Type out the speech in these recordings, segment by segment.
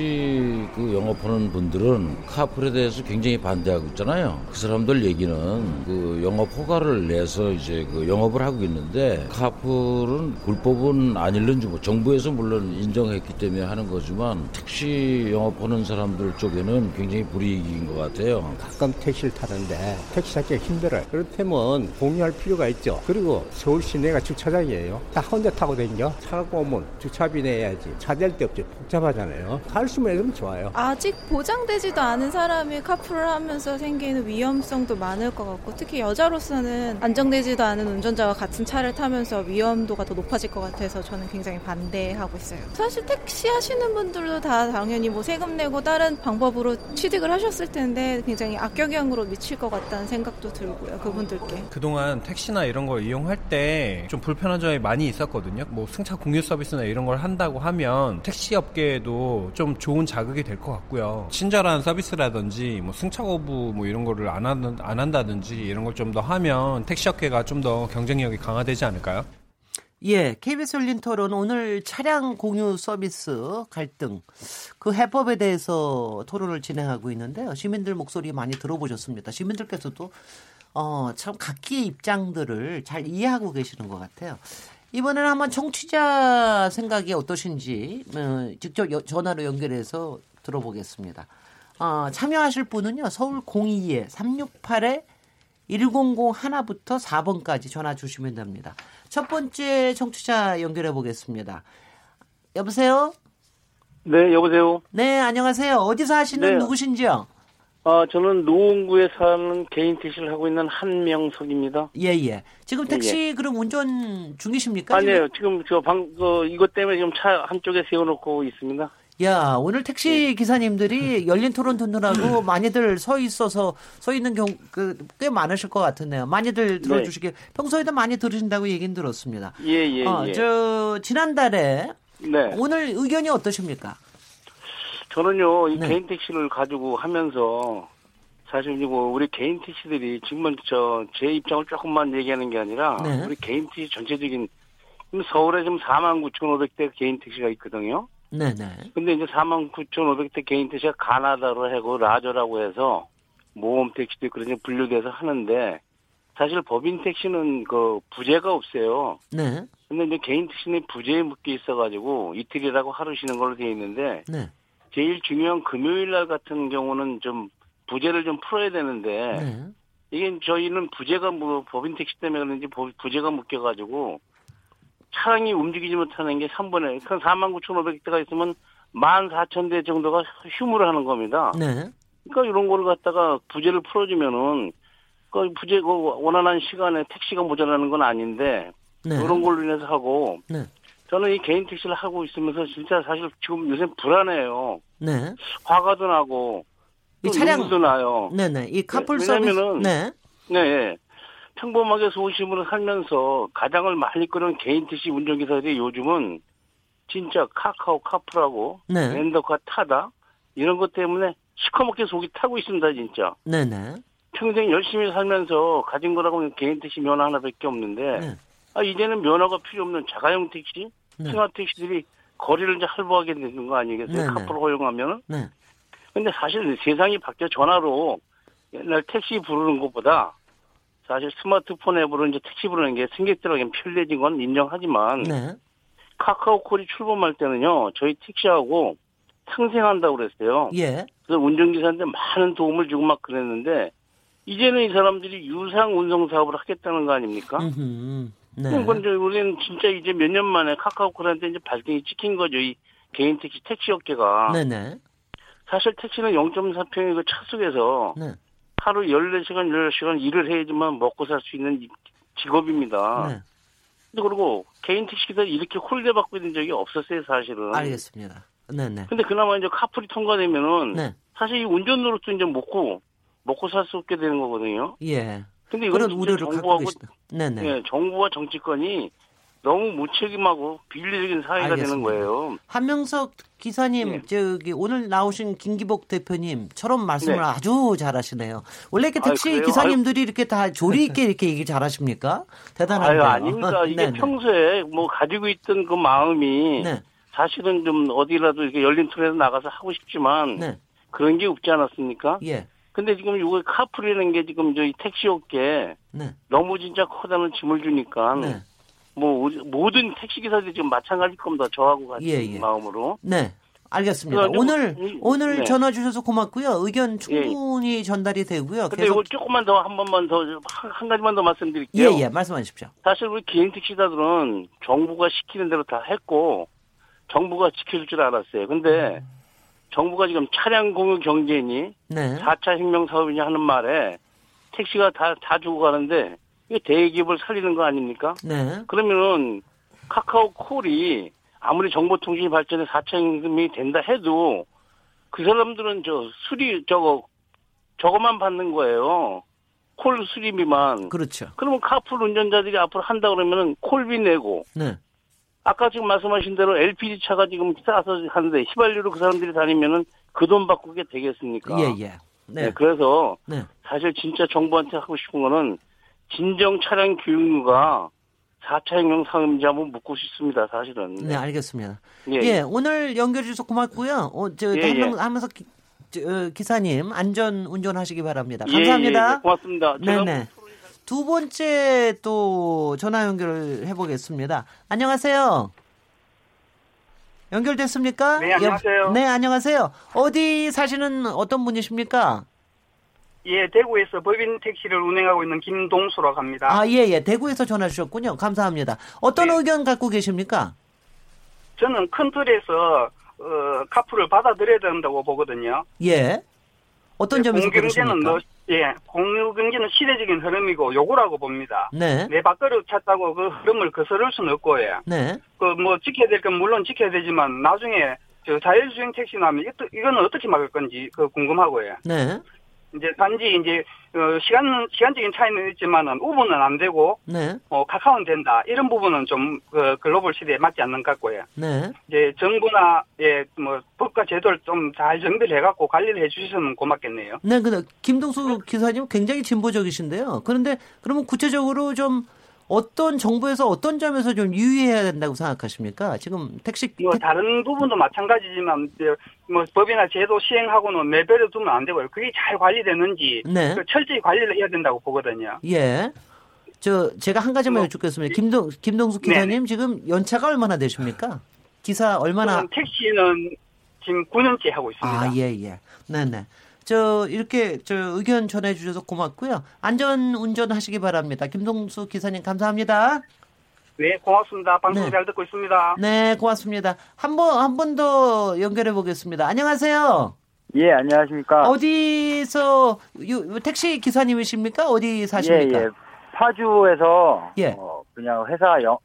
택시 그 영업하는 분들은 카풀에 대해서 굉장히 반대하고 있잖아요. 그 사람들 얘기는 그 영업 허가를 내서 이제 그 영업을 하고 있는데 카풀은 불법은 아닐는지 뭐 정부에서 물론 인정했기 때문에 하는 거지만 택시 영업하는 사람들 쪽에는 굉장히 불이익인 것 같아요. 가끔 택시를 타는데 택시 찾기가 힘들어요. 그렇다면 공유할 필요가 있죠. 그리고 서울 시내가 주차장이에요. 다 혼자 타고 다니죠. 차가 오면 주차비 내야지. 차 댈 데 없지. 복잡하잖아요. 할 수만 있으면 좋아요. 아직 보장되지도 않은 사람이 카풀을 하면서 생기는 위험성도 많을 것 같고 특히 여자로서는 안정되지도 않은 운전자와 같은 차를 타면서 위험도가 더 높아질 것 같아서 저는 굉장히 반대하고 있어요. 사실 택시 하시는 분들도 다 당연히 뭐 세금 내고 다른 방법으로 취득을 하셨을 텐데 굉장히 악영향으로 미칠 것 같다는 생각도 들고요. 그분들께. 그동안 택시나 이런 걸 이용할 때 좀 불편한 점이 많이 있었거든요. 뭐 승차 공유 서비스나 이런 걸 한다고 하면 택시 업계에도 좀 좋은 자극이 될 것 같고요. 친절한 서비스라든지 뭐 승차 거부 뭐 이런 거를 안, 한, 안 한다든지 이런 걸 좀 더 하면 택시 업계가 좀 더 경쟁력이 강화되지 않을까요? 예, KBS 열린 토론 오늘 차량 공유 서비스 갈등 그 해법에 대해서 토론을 진행하고 있는데요. 시민들 목소리 많이 들어보셨습니다. 시민들께서도 어, 참 각기의 입장들을 잘 이해하고 계시는 것 같아요. 이번에는 한번 청취자 생각이 어떠신지 어, 직접 여, 전화로 연결해서 들어보겠습니다. 어, 참여하실 분은요. 서울 02에 368에 100 하나부터 4번까지 전화 주시면 됩니다. 첫 번째 청취자 연결해 보겠습니다. 여보세요? 네, 여보세요? 네, 안녕하세요. 어디서 하시는 네. 누구신지요? 아, 저는 노원구에 사는 개인 택시를 하고 있는 한명석입니다. 예, 예. 지금 택시 그럼 운전 중이십니까? 아니에요. 지금 저 방, 그, 이것 때문에 지금 차 한쪽에 세워놓고 있습니다. 야, 오늘 택시 기사님들이 열린 토론 듣느라고 많이들 서 있어서 서 있는 경우 그, 꽤 많으실 것 같은데요. 많이들 들어주시길 평소에도 많이 들으신다고 얘기는 들었습니다. 예, 예, 어, 예. 저 지난달에 네. 오늘 의견이 어떠십니까? 저는요, 이 네. 개인 택시를 가지고 하면서 사실 이거 우리 개인 택시들이 지금은 저 제 입장을 조금만 얘기하는 게 아니라 네. 우리 개인 택시 전체적인 서울에 지금 49,500대 개인 택시가 있거든요. 네, 네. 근데 이제 49,500대 개인 택시가 가나다로 하고 라저라고 해서 모험 택시도 그런 분류돼서 하는데 사실 법인 택시는 그 부재가 없어요. 네. 근데 이제 개인 택시는 부재에 묶여 있어가지고 이틀이라고 하루 쉬는 걸로 되어 있는데 네. 제일 중요한 금요일 날 같은 경우는 좀 부재를 좀 풀어야 되는데 네. 이게 저희는 부재가 뭐 법인 택시 때문에 그런지 부- 부재가 묶여가지고 차량이 움직이지 못하는 게 3분의 그 49,500대가 있으면 14,000대 정도가 휴무를 하는 겁니다. 네. 그러니까 이런 거를 갖다가 부재를 풀어주면은 그 부재 그 원활한 시간에 택시가 모자라는 건 아닌데 네. 그런 걸로 인해서 하고 네. 저는 이 개인 택시를 하고 있으면서 진짜 사실 지금 요새 불안해요. 네. 화가도 나고 이또 차량 눈도 나요. 네, 네. 이 카풀 왜- 서비스 왜냐면은 네. 네, 예. 평범하게 소심으로 살면서 가장을 많이 끄는 개인 택시 운전기사들이 요즘은 진짜 카카오 카풀하고 네. 렌더카 타다 이런 것 때문에 시커멓게 속이 타고 있습니다 진짜 네, 네. 평생 열심히 살면서 가진 거라고 개인 택시 면허 하나밖에 없는데 네. 아 이제는 면허가 필요 없는 자가용 택시 네. 승합 택시들이 거리를 이제 활보하게 되는 거 아니겠어요 네, 네. 카풀 허용하면은 네. 근데 사실 세상이 바뀌어 전화로 옛날 택시 부르는 것보다 사실 스마트폰 앱으로 이제 택시 부르는 게 승객들에게 편리해진 건 인정하지만 네. 카카오콜이 출범할 때는요 저희 택시하고 상생한다고 그랬어요. 예. 그래서 운전기사한테 많은 도움을 주고 막 그랬는데 이제는 이 사람들이 유상 운송 사업을 하겠다는 거 아닙니까? 음흠. 네. 그건 이제 우리는 진짜 이제 몇 년 만에 카카오콜한테 이제 발등이 찍힌 거죠. 이 개인 택시 택시 업계가. 네, 네. 사실 택시는 0.4평의 그 차 속에서 네. 하루 14시간, 16시간 일을 해야지만 먹고 살 수 있는 직업입니다. 네. 근데 그리고 개인 택시기사 이렇게 홀대받고 있는 적이 없었어요, 사실은. 알겠습니다. 네네. 근데 그나마 이제 카풀이 통과되면은 네. 사실 이 운전 노릇도 이제 먹고 먹고 살 수 없게 되는 거거든요. 예. 근데 이건 그런 우려를 갖고 정부하고 계시다. 네네. 예, 정부와 정치권이 너무 무책임하고 비리적인 사회가 되는 알겠습니다. 거예요. 한명석 기사님, 네. 저기 오늘 나오신 김기복 대표님처럼 말씀을 네. 아주 잘하시네요. 원래 이렇게 아유, 택시 그래요? 기사님들이 이렇게 다 조리 있게 이렇게 얘기 잘하십니까? 대단한데요. 아유, 아닙니다. 이게 네네. 평소에 뭐 가지고 있던 그 마음이 네, 사실은 좀 어디라도 이렇게 열린 틀에서 나가서 하고 싶지만 네, 그런 게 없지 않았습니까? 예, 근데 지금 이거 카풀이라는 게 지금 저희 택시 업계에 네, 너무 진짜 커다란 짐을 주니까 네, 뭐 모든 택시 기사들이 지금 마찬가지일 겁니다. 저하고 같은 예, 예. 마음으로. 네. 알겠습니다. 오늘 이- 오늘 네. 전화 주셔서 고맙고요. 의견 충분히 전달이 되고요. 근데 계속 이거 조금만 더 한 번만 더 한, 한 가지만 더 예, 말씀드릴게요. 예, 말씀하십시오. 사실 우리 개인 택시사들은 정부가 시키는 대로 다 했고 정부가 지켜줄 줄 알았어요. 근데 정부가 지금 차량 공유 경제니 네, 4차 혁명 사업이냐 하는 말에 택시가 다, 다 주고 가는데 이게 대기업을 살리는 거 아닙니까? 네, 그러면은 카카오 콜이 아무리 정보통신이 발전해 4차 혁명이 된다 해도 그 사람들은 저 수리 저거 저거만 받는 거예요. 콜 수리비만. 그렇죠. 그러면 카풀 운전자들이 앞으로 한다 그러면은 콜비 내고 네, 아까 지금 말씀하신 대로 LPG 차가 지금 싸서 하는데 휘발유로 그 사람들이 다니면은 그 돈 바꾸게 되겠습니까? 예, 예. 네, 네, 그래서 네, 사실 진짜 정부한테 하고 싶은 거는 진정 차량 교육료가 4차 혁명 상임자 한번 묻고 싶습니다, 사실은. 네, 알겠습니다. 예, 예, 오늘 연결해 주셔서 고맙고요. 어, 저 예, 예. 하면서 기, 저, 어, 기사님 안전 운전하시기 바랍니다. 예, 예, 감사합니다. 예, 고맙습니다. 네네. 두 번째 또 전화 연결을 해보겠습니다. 안녕하세요. 연결됐습니까? 네, 안녕하세요. 여- 네, 안녕하세요. 어디 사시는 어떤 분이십니까? 예, 대구에서 법인 택시를 운행하고 있는 김동수라고 합니다. 아, 예, 예. 대구에서 전화 주셨군요. 감사합니다. 어떤 네. 의견 갖고 계십니까? 저는 큰 틀에서 어, 카풀을 받아들여야 된다고 보거든요. 예. 어떤 점에서 공경제는? 뭐, 예, 공유 경제는 시대적인 흐름이고 요구라고 봅니다. 네. 내 밥그릇 찾다고 그 흐름을 거스를 수는 없고요. 네. 그뭐 지켜야 될 건 물론 지켜야 되지만 나중에 저 자율주행 택시 나면 이거, 이거는 어떻게 막을 건지 그 궁금하고요. 네. 이제 단지 이제 어, 시간 시간적인 차이는 있지만은 우버는 안 되고 네. 어, 카카오는 된다. 이런 부분은 좀, 그, 글로벌 시대에 맞지 않는 것 같고요. 네. 이제 정부나, 예, 뭐, 법과 제도를 좀 잘 정비를 해갖고 관리를 해주시면 고맙겠네요. 네, 근데 김동수 기사님 굉장히 진보적이신데요. 그런데 그러면 구체적으로 좀 어떤 정부에서 어떤 점에서 좀 유의해야 된다고 생각하십니까? 지금 택시 뭐, 택- 다른 부분도 마찬가지지만, 뭐, 법이나 제도 시행하고는 내버려 두면 안 되고요. 그게 잘 관리되는지, 네. 그 철저히 관리를 해야 된다고 보거든요. 예. 저 제가 한 가지만 뭐, 여쭙겠습니다. 김동 김동수 기사님 지금 연차가 얼마나 되십니까? 기사 얼마나 택시는 지금 9년째 하고 있습니다. 아, 예, 예. 네, 네. 저 이렇게 저 의견 전해 주셔서 고맙고요. 안전 운전하시기 바랍니다. 김동수 기사님 감사합니다. 네, 고맙습니다. 방송 네. 잘 듣고 있습니다. 네, 고맙습니다. 한 번 한 번 더 연결해 보겠습니다. 안녕하세요. 예, 안녕하십니까. 어디서 요, 택시 기사님이십니까? 어디 사십니까? 예, 예. 파주에서 예. 어, 그냥 회사 영,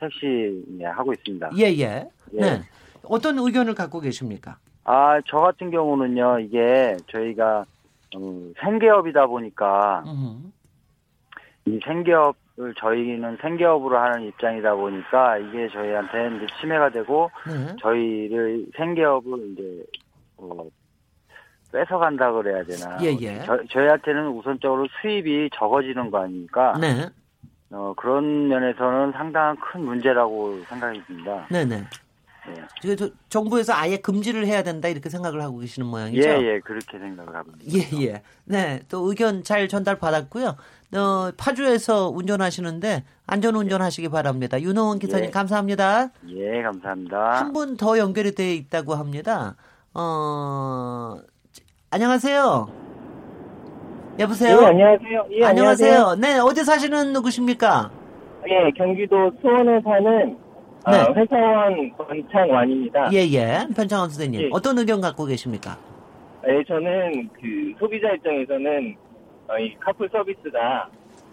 택시 예, 하고 있습니다. 예, 예. 예. 네. 어떤 의견을 갖고 계십니까? 아, 저 같은 경우는요, 이게 저희가 음, 생계업이다 보니까 음, 이 생계업을 저희는 생계업으로 하는 입장이다 보니까 이게 저희한테 이제 침해가 되고 네. 저희를 생계업을 이제 어, 뺏어간다 그래야 되나? 예, 예. 저, 저희한테는 우선적으로 수입이 적어지는 거 아닙니까? 네. 어, 그런 면에서는 상당한 큰 문제라고 생각이 듭니다. 네, 네. 예. 정부에서 아예 금지를 해야 된다 이렇게 생각을 하고 계시는 모양이죠. 예, 예, 그렇게 생각을 있습니다. 예, 예. 네, 또 의견 잘 전달 받았고요. 어, 파주에서 운전하시는데 안전 운전하시기 바랍니다. 윤호원 기사님 예. 감사합니다. 예, 감사합니다. 한 분 더 연결이 돼 있다고 합니다. 어, 안녕하세요. 여보세요. 예, 안녕하세요. 예, 안녕하세요. 네, 어디 사시는 누구십니까? 예, 경기도 수원에 사는 아, 네. 회사원 권창완입니다. 예, 예. 변창원 선생님. 예. 어떤 의견 갖고 계십니까? 예, 저는 그 소비자 입장에서는 어, 이 카풀 서비스가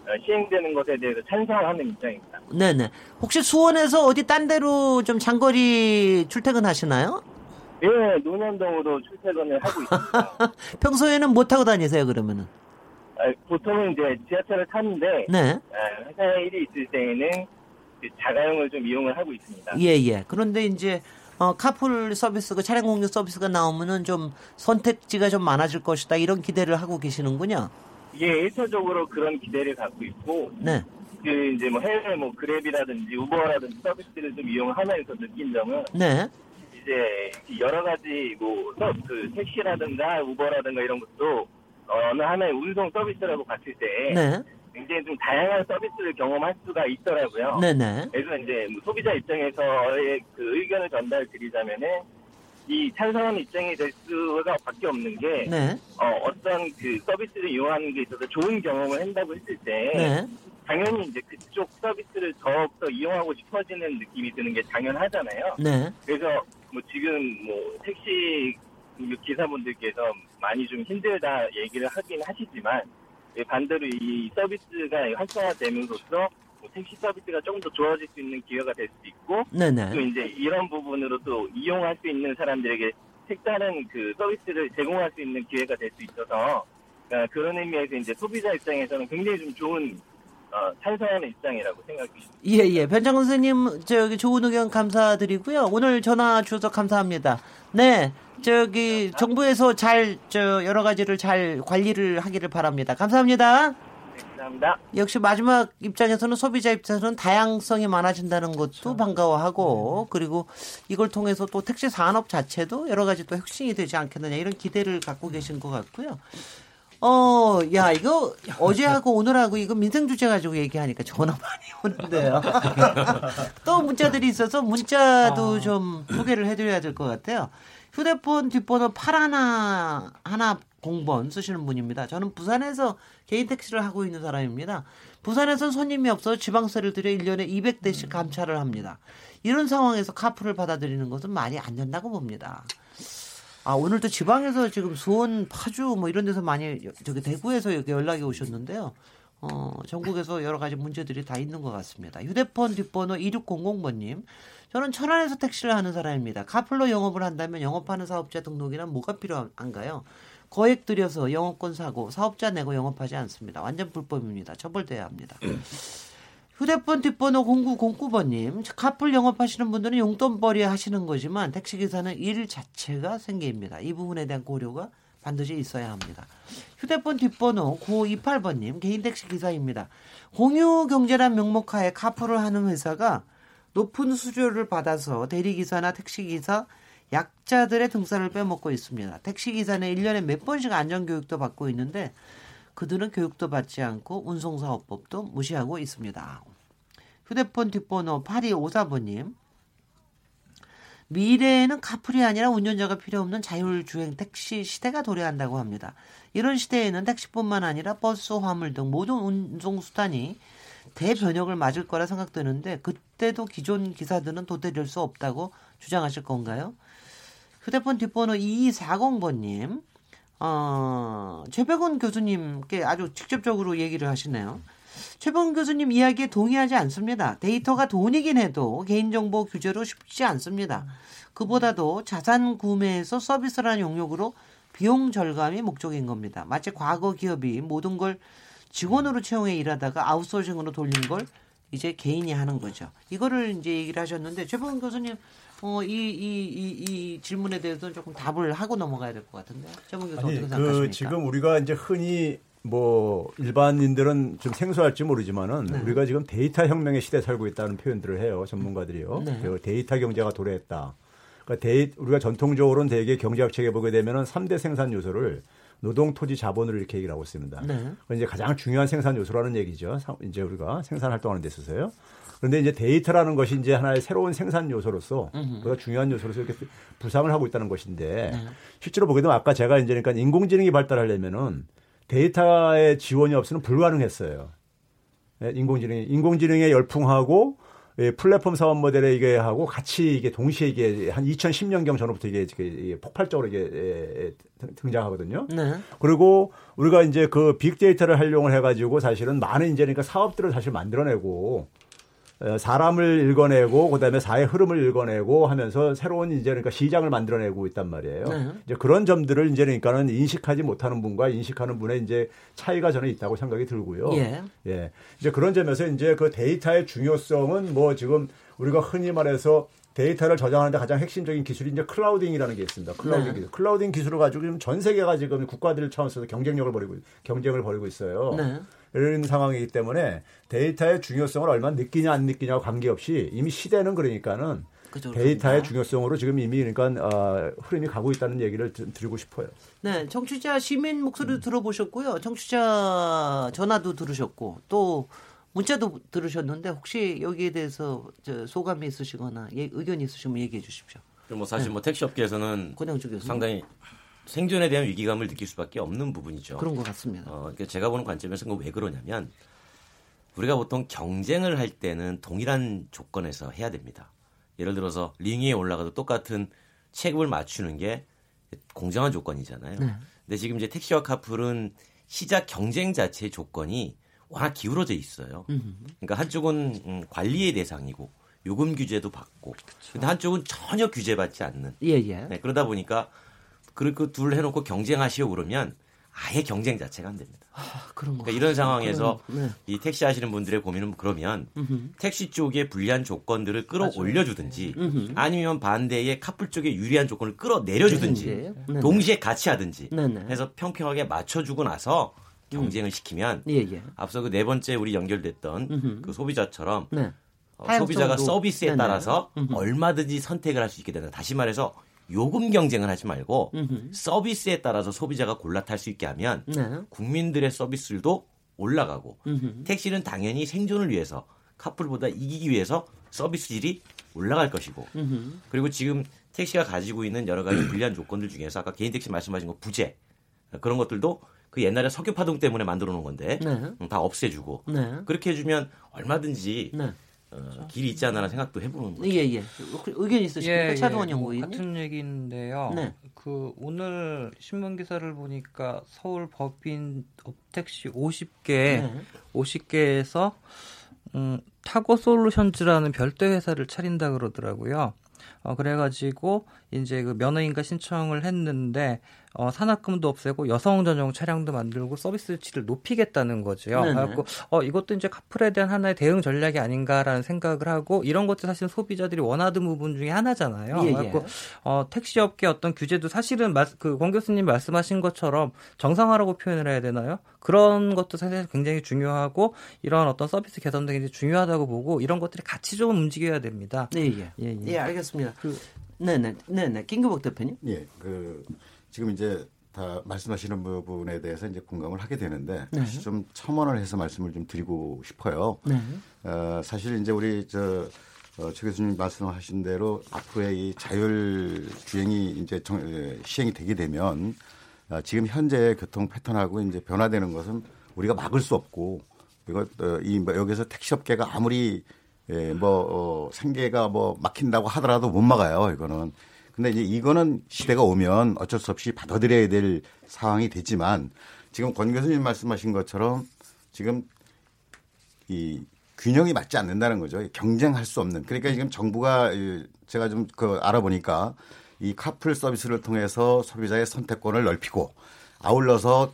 어, 시행되는 것에 대해서 찬성하는 입장입니다. 네네. 혹시 수원에서 어디 딴 데로 좀 장거리 출퇴근하시나요? 예, 논현동으로 출퇴근을 하고 있습니다. 평소에는 못 타고 다니세요 그러면은? 아, 보통은 이제 지하철을 타는데 네. 아, 회사 일이 있을 때에는 그 자가용을 좀 이용을 하고 있습니다. 예, 예. 그런데 이제 어, 카풀 서비스가 차량 공유 서비스가 나오면은 좀 선택지가 좀 많아질 것이다 이런 기대를 하고 계시는군요. 이게 일차적으로 그런 기대를 갖고 있고 네. 그 이제 뭐 해외 뭐 그랩이라든지 우버라든지 서비스를 좀 이용하면서 느낀 점은 네. 이제 여러 가지 뭐그 택시라든가 우버라든가 이런 것도 어느 하나의 운송 서비스라고 봤을 때 네. 굉장히 좀 다양한 서비스를 경험할 수가 있더라고요. 네네. 그래서 이제 뭐 소비자 입장에서의 그 의견을 전달 드리자면은 이 찬성하는 입장이 될 수가 밖에 없는 게 네. 어, 떤그 서비스를 이용하는 게 있어서 좋은 경험을 한다고 했을 때 네. 당연히 이제 그쪽 서비스를 더욱더 이용하고 싶어지는 느낌이 드는 게 당연하잖아요. 네. 그래서 뭐 지금 뭐 택시 기사분들께서 많이 좀 힘들다 얘기를 하긴 하시지만 예, 반대로 이 서비스가 활성화되면서써 뭐 택시 서비스가 좀더 좋아질 수 있는 기회가 될 수도 있고 네네. 또 이제 이런 부분으로 또 이용할 수 있는 사람들에게 색다른 그 서비스를 제공할 수 있는 기회가 될 수 있어서 그러니까 그런 의미에서 이제 소비자 입장에서는 굉장히 좀 좋은 어, 찬성하는 입장이라고 생각합니다. 예, 예. 변창근 선생님, 저기 좋은 의견 감사드리고요. 오늘 전화 주셔서 감사합니다. 네. 저기 정부에서 잘, 저, 여러 가지를 잘 관리를 하기를 바랍니다. 감사합니다. 네, 감사합니다. 역시 마지막 입장에서는 소비자 입장에서는 다양성이 많아진다는 것도 반가워하고 그리고 이걸 통해서 또 택시 산업 자체도 여러 가지 또 혁신이 되지 않겠느냐 이런 기대를 갖고 계신 것 같고요. 어, 야, 이거 어제하고 오늘하고 이거 민생 주제 가지고 얘기하니까 전화 많이 오는데요. 또 문자들이 있어서 문자도 좀 소개를 해드려야 될 것 같아요. 휴대폰 뒷번호 81 하나 0번 쓰시는 분입니다. 저는 부산에서 개인 택시를 하고 있는 사람입니다. 부산에선 손님이 없어 지방세를 들여 1년에 200대씩 감차를 합니다. 이런 상황에서 카풀을 받아들이는 것은 말이 안 된다고 봅니다. 아, 오늘도 지방에서 지금 수원, 파주 뭐 이런 데서 많이 저기 대구에서 여기 연락이 오셨는데요. 어, 전국에서 여러 가지 문제들이 다 있는 것 같습니다. 휴대폰 뒷번호 2600번님. 저는 천안에서 택시를 하는 사람입니다. 카풀로 영업을 한다면 영업하는 사업자 등록이란 뭐가 필요한가요? 거액 들여서 영업권 사고 사업자 내고 영업하지 않습니다. 완전 불법입니다. 처벌돼야 합니다. 휴대폰 뒷번호 0909번님, 카풀 영업하시는 분들은 용돈벌이 하시는 거지만 택시기사는 일 자체가 생계입니다. 이 부분에 대한 고려가 반드시 있어야 합니다. 휴대폰 뒷번호 9528번님, 개인 택시 기사입니다. 공유 경제란 명목하에 카풀을 하는 회사가 높은 수주료를 받아서 대리기사나 택시기사, 약자들의 등살을 빼먹고 있습니다. 택시기사는 1년에 몇 번씩 안전교육도 받고 있는데 그들은 교육도 받지 않고 운송사업법도 무시하고 있습니다. 휴대폰 뒷번호 8254번님. 미래에는 카풀이 아니라 운전자가 필요 없는 자율주행 택시 시대가 도래한다고 합니다. 이런 시대에는 택시뿐만 아니라 버스, 화물 등 모든 운송수단이 대변혁을 맞을 거라 생각되는데 그때도 기존 기사들은 도태될 수 없다고 주장하실 건가요? 휴대폰 뒷번호 2240번님. 어, 최백원 교수님께 아주 직접적으로 얘기를 하시네요. 최백원 교수님 이야기에 동의하지 않습니다. 데이터가 돈이긴 해도 개인정보 규제로 쉽지 않습니다. 그보다도 자산 구매에서 서비스라는 용역으로 비용 절감이 목적인 겁니다. 마치 과거 기업이 모든 걸 직원으로 채용해 일하다가 아웃소싱으로 돌린 걸 이제 개인이 하는 거죠. 이거를 이제 얘기를 하셨는데 최봉 교수님 어, 이, 이, 이, 이 질문에 대해서는 조금 답을 하고 넘어가야 될 것 같은데. 최봉 교수 어떻게 생각하십니까? 그 지금 우리가 이제 흔히 뭐 일반인들은 좀 생소할지 모르지만은 네. 우리가 지금 데이터 혁명의 시대에 살고 있다는 표현들을 해요 전문가들이요. 네. 그 데이터 경제가 도래했다. 그러니까 데이, 우리가 전통적으로는 대개 경제학 책에 보게 되면은 3대 생산 요소를 노동, 토지, 자본을 이렇게 얘기를 하고 있습니다. 네. 그 이제 가장 중요한 생산 요소라는 얘기죠. 사- 이제 우리가 생산 활동하는 데 있어서요. 그런데 이제 데이터라는 것이 이제 하나의 새로운 생산 요소로서 우리가 중요한 요소로서 이렇게 부상을 하고 있다는 것인데 네. 실제로 보게 되면 아까 제가 이제 그러니까 인공지능이 발달하려면은 데이터의 지원이 없으면 불가능했어요. 예, 인공지능이 인공지능의 열풍하고 예, 플랫폼 사업 모델에 이게 하고 같이 이게 동시에 이게 한 2010년경 전후부터 이게, 이게 폭발적으로 이게 예, 등장하거든요. 네. 그리고 우리가 이제 그 빅데이터를 활용을 해가지고 사실은 많은 이제 그러니까 사업들을 사실 만들어내고 어, 사람을 읽어내고 그다음에 사회 흐름을 읽어내고 하면서 새로운 이제 그러니까 시장을 만들어내고 있단 말이에요. 네. 이제 그런 점들을 이제 그러니까는 인식하지 못하는 분과 인식하는 분의 이제 차이가 저는 있다고 생각이 들고요. 예. 예. 이제 그런 점에서 이제 그 데이터의 중요성은 뭐 지금 우리가 흔히 말해서 데이터를 저장하는데 가장 핵심적인 기술이 이제 클라우딩이라는 게 있습니다. 클라우딩 네. 기술. 클라우딩 기술을 가지고 지금 전 세계가 지금 국가들 차원에서 경쟁력을 벌이고 경쟁을 벌이고 있어요. 네. 이런 상황이기 때문에 데이터의 중요성을 얼마나 느끼냐 안 느끼냐와 관계없이 이미 시대는 그러니까는 그죠, 데이터의 그렇습니다. 중요성으로 지금 이미 그러니까 어, 흐름이 가고 있다는 얘기를 드리고 싶어요. 네, 청취자 시민 목소리도 음. 들어보셨고요. 청취자 전화도 들으셨고 또 문자도 들으셨는데 혹시 여기에 대해서 소감이 있으시거나 예, 의견이 있으시면 얘기해 주십시오. 뭐 사실 네. 뭐 택시 업계에서는 상당히 생존에 대한 위기감을 느낄 수밖에 없는 부분이죠. 그런 것 같습니다. 어, 그러니까 제가 보는 관점에서 왜 그러냐면 우리가 보통 경쟁을 할 때는 동일한 조건에서 해야 됩니다. 예를 들어서 링 위에 올라가도 똑같은 체급을 맞추는 게 공정한 조건이잖아요. 네. 근데 지금 이제 택시와 카풀은 시작 경쟁 자체의 조건이 워낙 기울어져 있어요. 그러니까 한쪽은 음, 관리의 대상이고 요금 규제도 받고, 그쵸. 근데 한쪽은 전혀 규제받지 않는. 예, 예. 네, 그러다 보니까 그렇게 둘 해놓고 경쟁하시오 그러면 아예 경쟁 자체가 안 됩니다. 아, 그런 그러니까 이런 상황에서 그런, 네. 이 택시 하시는 분들의 고민은 그러면 음흠. 택시 쪽에 불리한 조건들을 끌어올려 주든지 아니면 반대에 카풀 쪽에 유리한 조건을 끌어내려 주든지 네. 동시에 같이 하든지 네네. 해서 평평하게 맞춰 주고 나서 경쟁을 음. 시키면 예, 예. 앞서 그 네 번째 우리 연결됐던 음흠. 그 소비자처럼 네. 어, 소비자가 서비스에 네네. 따라서 음흠. 얼마든지 선택을 할 수 있게 된다. 다시 말해서 요금 경쟁을 하지 말고 음흠. 서비스에 따라서 소비자가 골라 탈 수 있게 하면 네. 국민들의 서비스도 올라가고 음흠. 택시는 당연히 생존을 위해서 카풀보다 이기기 위해서 서비스질이 올라갈 것이고 음흠. 그리고 지금 택시가 가지고 있는 여러 가지 불리한 조건들 중에서 아까 개인 택시 말씀하신 거 부재 그런 것들도 그 옛날에 석유 파동 때문에 만들어 놓은 건데 네. 음, 다 없애주고 네. 그렇게 해주면 얼마든지 네. 어, 길이 있지 않나 생각도 해보는 거죠. 예, 예. 의견 있으십니까? 예, 차동원 예. 연구위원 같은 얘기인데요. 네. 그 오늘 신문 기사를 보니까 서울 법인 업택시 50개, 네. 50개에서 음, 타고 솔루션즈라는 별도 회사를 차린다 그러더라고요. 어, 그래가지고 이제 그 면허인가 신청을 했는데 어, 산학금도 없애고 여성 전용 차량도 만들고 서비스 치를 높이겠다는 거죠. 그래갖고 어, 이것도 이제 카풀에 대한 하나의 대응 전략이 아닌가라는 생각을 하고 이런 것도 사실 소비자들이 원하던 부분 중에 하나잖아요. 예, 예. 그래갖고 어, 택시업계 어떤 규제도 사실은 그권 교수님 말씀하신 것처럼 정상화라고 표현을 해야 되나요? 그런 것도 사실 굉장히 중요하고 이런 어떤 서비스 개선 등이 중요하다고 보고 이런 것들이 같이 좀 움직여야 됩니다. 네, 예. 예, 예. 예 알겠습니다. 그, 네네, 네네. 김규복 대표님. 예, 그 지금 이제 다 말씀하시는 부분에 대해서 이제 공감을 하게 되는데 네. 다시 좀 첨언을 해서 말씀을 좀 드리고 싶어요. 네. 어, 사실 이제 우리 저 어, 최 교수님 말씀하신 대로 앞으로의 이 자율 주행이 이제 정, 시행이 되게 되면 어, 지금 현재 교통 패턴하고 이제 변화되는 것은 우리가 막을 수 없고 이거 어, 이뭐 여기서 택시업계가 아무리 예, 뭐 어, 생계가 뭐 막힌다고 하더라도 못 막아요. 이거는 근데 이제 이거는 시대가 오면 어쩔 수 없이 받아들여야 될 상황이 됐지만 지금 권 교수님 말씀하신 것처럼 지금 이 균형이 맞지 않는다는 거죠. 경쟁할 수 없는. 그러니까 지금 정부가 제가 좀 그 알아보니까 이 카풀 서비스를 통해서 소비자의 선택권을 넓히고 아울러서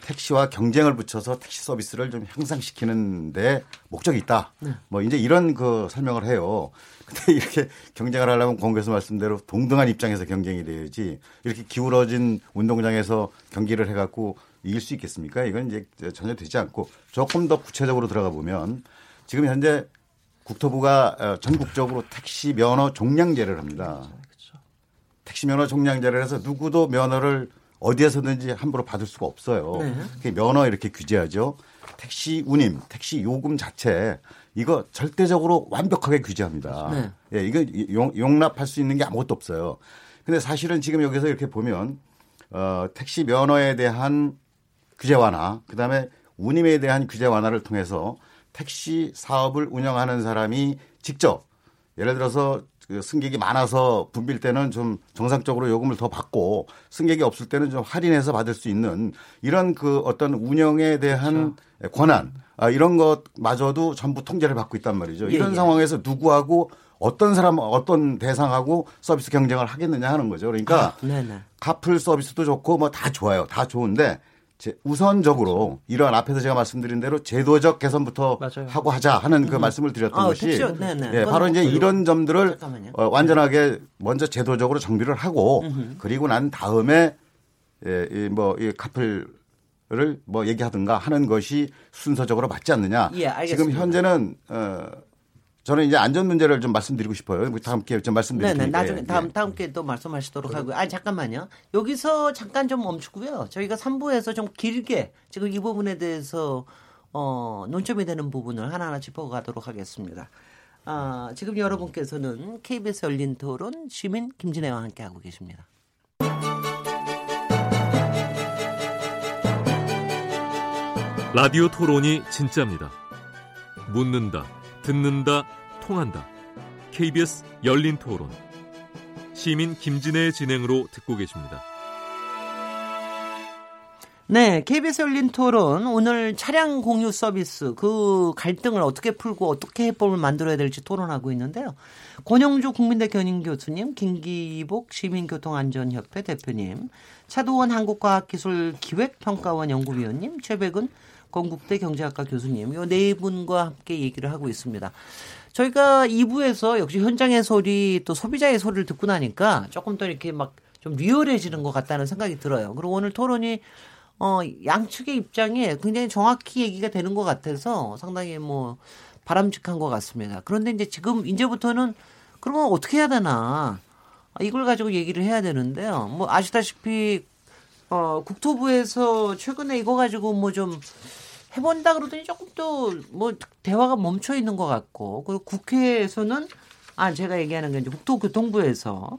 택시와 경쟁을 붙여서 택시 서비스를 좀 향상시키는데 목적이 있다. 네. 뭐 이제 이런 그 설명을 해요. 근데 이렇게 경쟁을 하려면 공개에서 말씀대로 동등한 입장에서 경쟁이 돼야지 이렇게 기울어진 운동장에서 경기를 해갖고 이길 수 있겠습니까? 이건 이제 전혀 되지 않고 조금 더 구체적으로 들어가 보면 지금 현재 국토부가 어, 전국적으로 택시 면허 종량제를 합니다. 그렇죠. 택시 면허 종량제를 해서 누구도 면허를 어디에서든지 함부로 받을 수가 없어요. 네. 면허 이렇게 규제하죠. 택시 운임, 택시 요금 자체 이거 절대적으로 완벽하게 규제합니다. 네. 예, 이거 용, 납할 수 있는 게 아무것도 없어요. 근데 사실은 지금 여기서 이렇게 보면 어, 택시 면허에 대한 규제 완화, 그다음에 운임에 대한 규제 완화를 통해서 택시 사업을 운영하는 사람이 직접 예를 들어서 그 승객이 많아서 붐빌 때는 좀 정상적으로 요금을 더 받고 승객이 없을 때는 좀 할인해서 받을 수 있는 이런 그 어떤 운영에 대한 그렇죠. 권한 아, 이런 것마저도 전부 통제를 받고 있단 말이죠. 예, 이런 예. 상황에서 누구하고 어떤 사람 어떤 대상하고 서비스 경쟁을 하겠느냐 하는 거죠. 그러니까 아, 카풀 서비스도 좋고 뭐 다 좋아요. 다 좋은데 우선적으로 이러한 앞에서 제가 말씀드린 대로 제도적 개선부터 맞아요. 하고 하자 하는 그 음. 말씀을 드렸던 아, 것이 예, 바로 이제 이런 점들을 어, 완전하게 먼저 제도적으로 정비를 하고 음흠. 그리고 난 다음에 예, 이 뭐 이 카플을 뭐 얘기하든가 하는 것이 순서적으로 맞지 않느냐. 예, 지금 현재는 어 저는 이제 안전 문제를 좀 말씀드리고 싶어요. 다음 기회에 좀 말씀드릴게요. 네, 나중에 다음 예. 다음 기회에 또 말씀하시도록 하고요. 아 잠깐만요. 여기서 잠깐 좀 멈추고요. 저희가 3부에서 좀 길게 지금 이 부분에 대해서 어, 논점이 되는 부분을 하나하나 짚어가도록 하겠습니다. 아, 지금 여러분께서는 KBS 열린 토론 시민 김진애와 함께 하고 계십니다. 라디오 토론이 진짜입니다. 묻는다. 듣는다, 통한다. KBS 열린 토론. 시민 김진애의 진행으로 듣고 계십니다. 네, KBS 열린 토론 오늘 차량 공유 서비스 그 갈등을 어떻게 풀고 어떻게 해법을 만들어야 될지 토론하고 있는데요. 권영주 국민대 견인 교수님, 김기복 시민교통안전협회 대표님, 차도원 한국과학기술기획평가원 연구위원님, 최백은 건국대 경제학과 교수님 요네 분과 함께 얘기를 하고 있습니다. 저희가 2부에서 역시 현장의 소리 또 소비자의 소리를 듣고 나니까 조금 더 이렇게 막 좀 리얼해지는 것 같다는 생각이 들어요. 그리고 오늘 토론이 어 양측의 입장에 굉장히 정확히 얘기가 되는 것 같아서 상당히 뭐 바람직한 것 같습니다. 그런데 이제 지금 이제부터는 그러면 어떻게 해야 되나 이걸 가지고 얘기를 해야 되는데요. 뭐 아시다시피 어 국토부에서 최근에 이거 가지고 뭐 좀 해본다 그러더니 조금 또 뭐 대화가 멈춰 있는 것 같고 그리고 국회에서는 아 제가 얘기하는 게 이제 국토교통부에서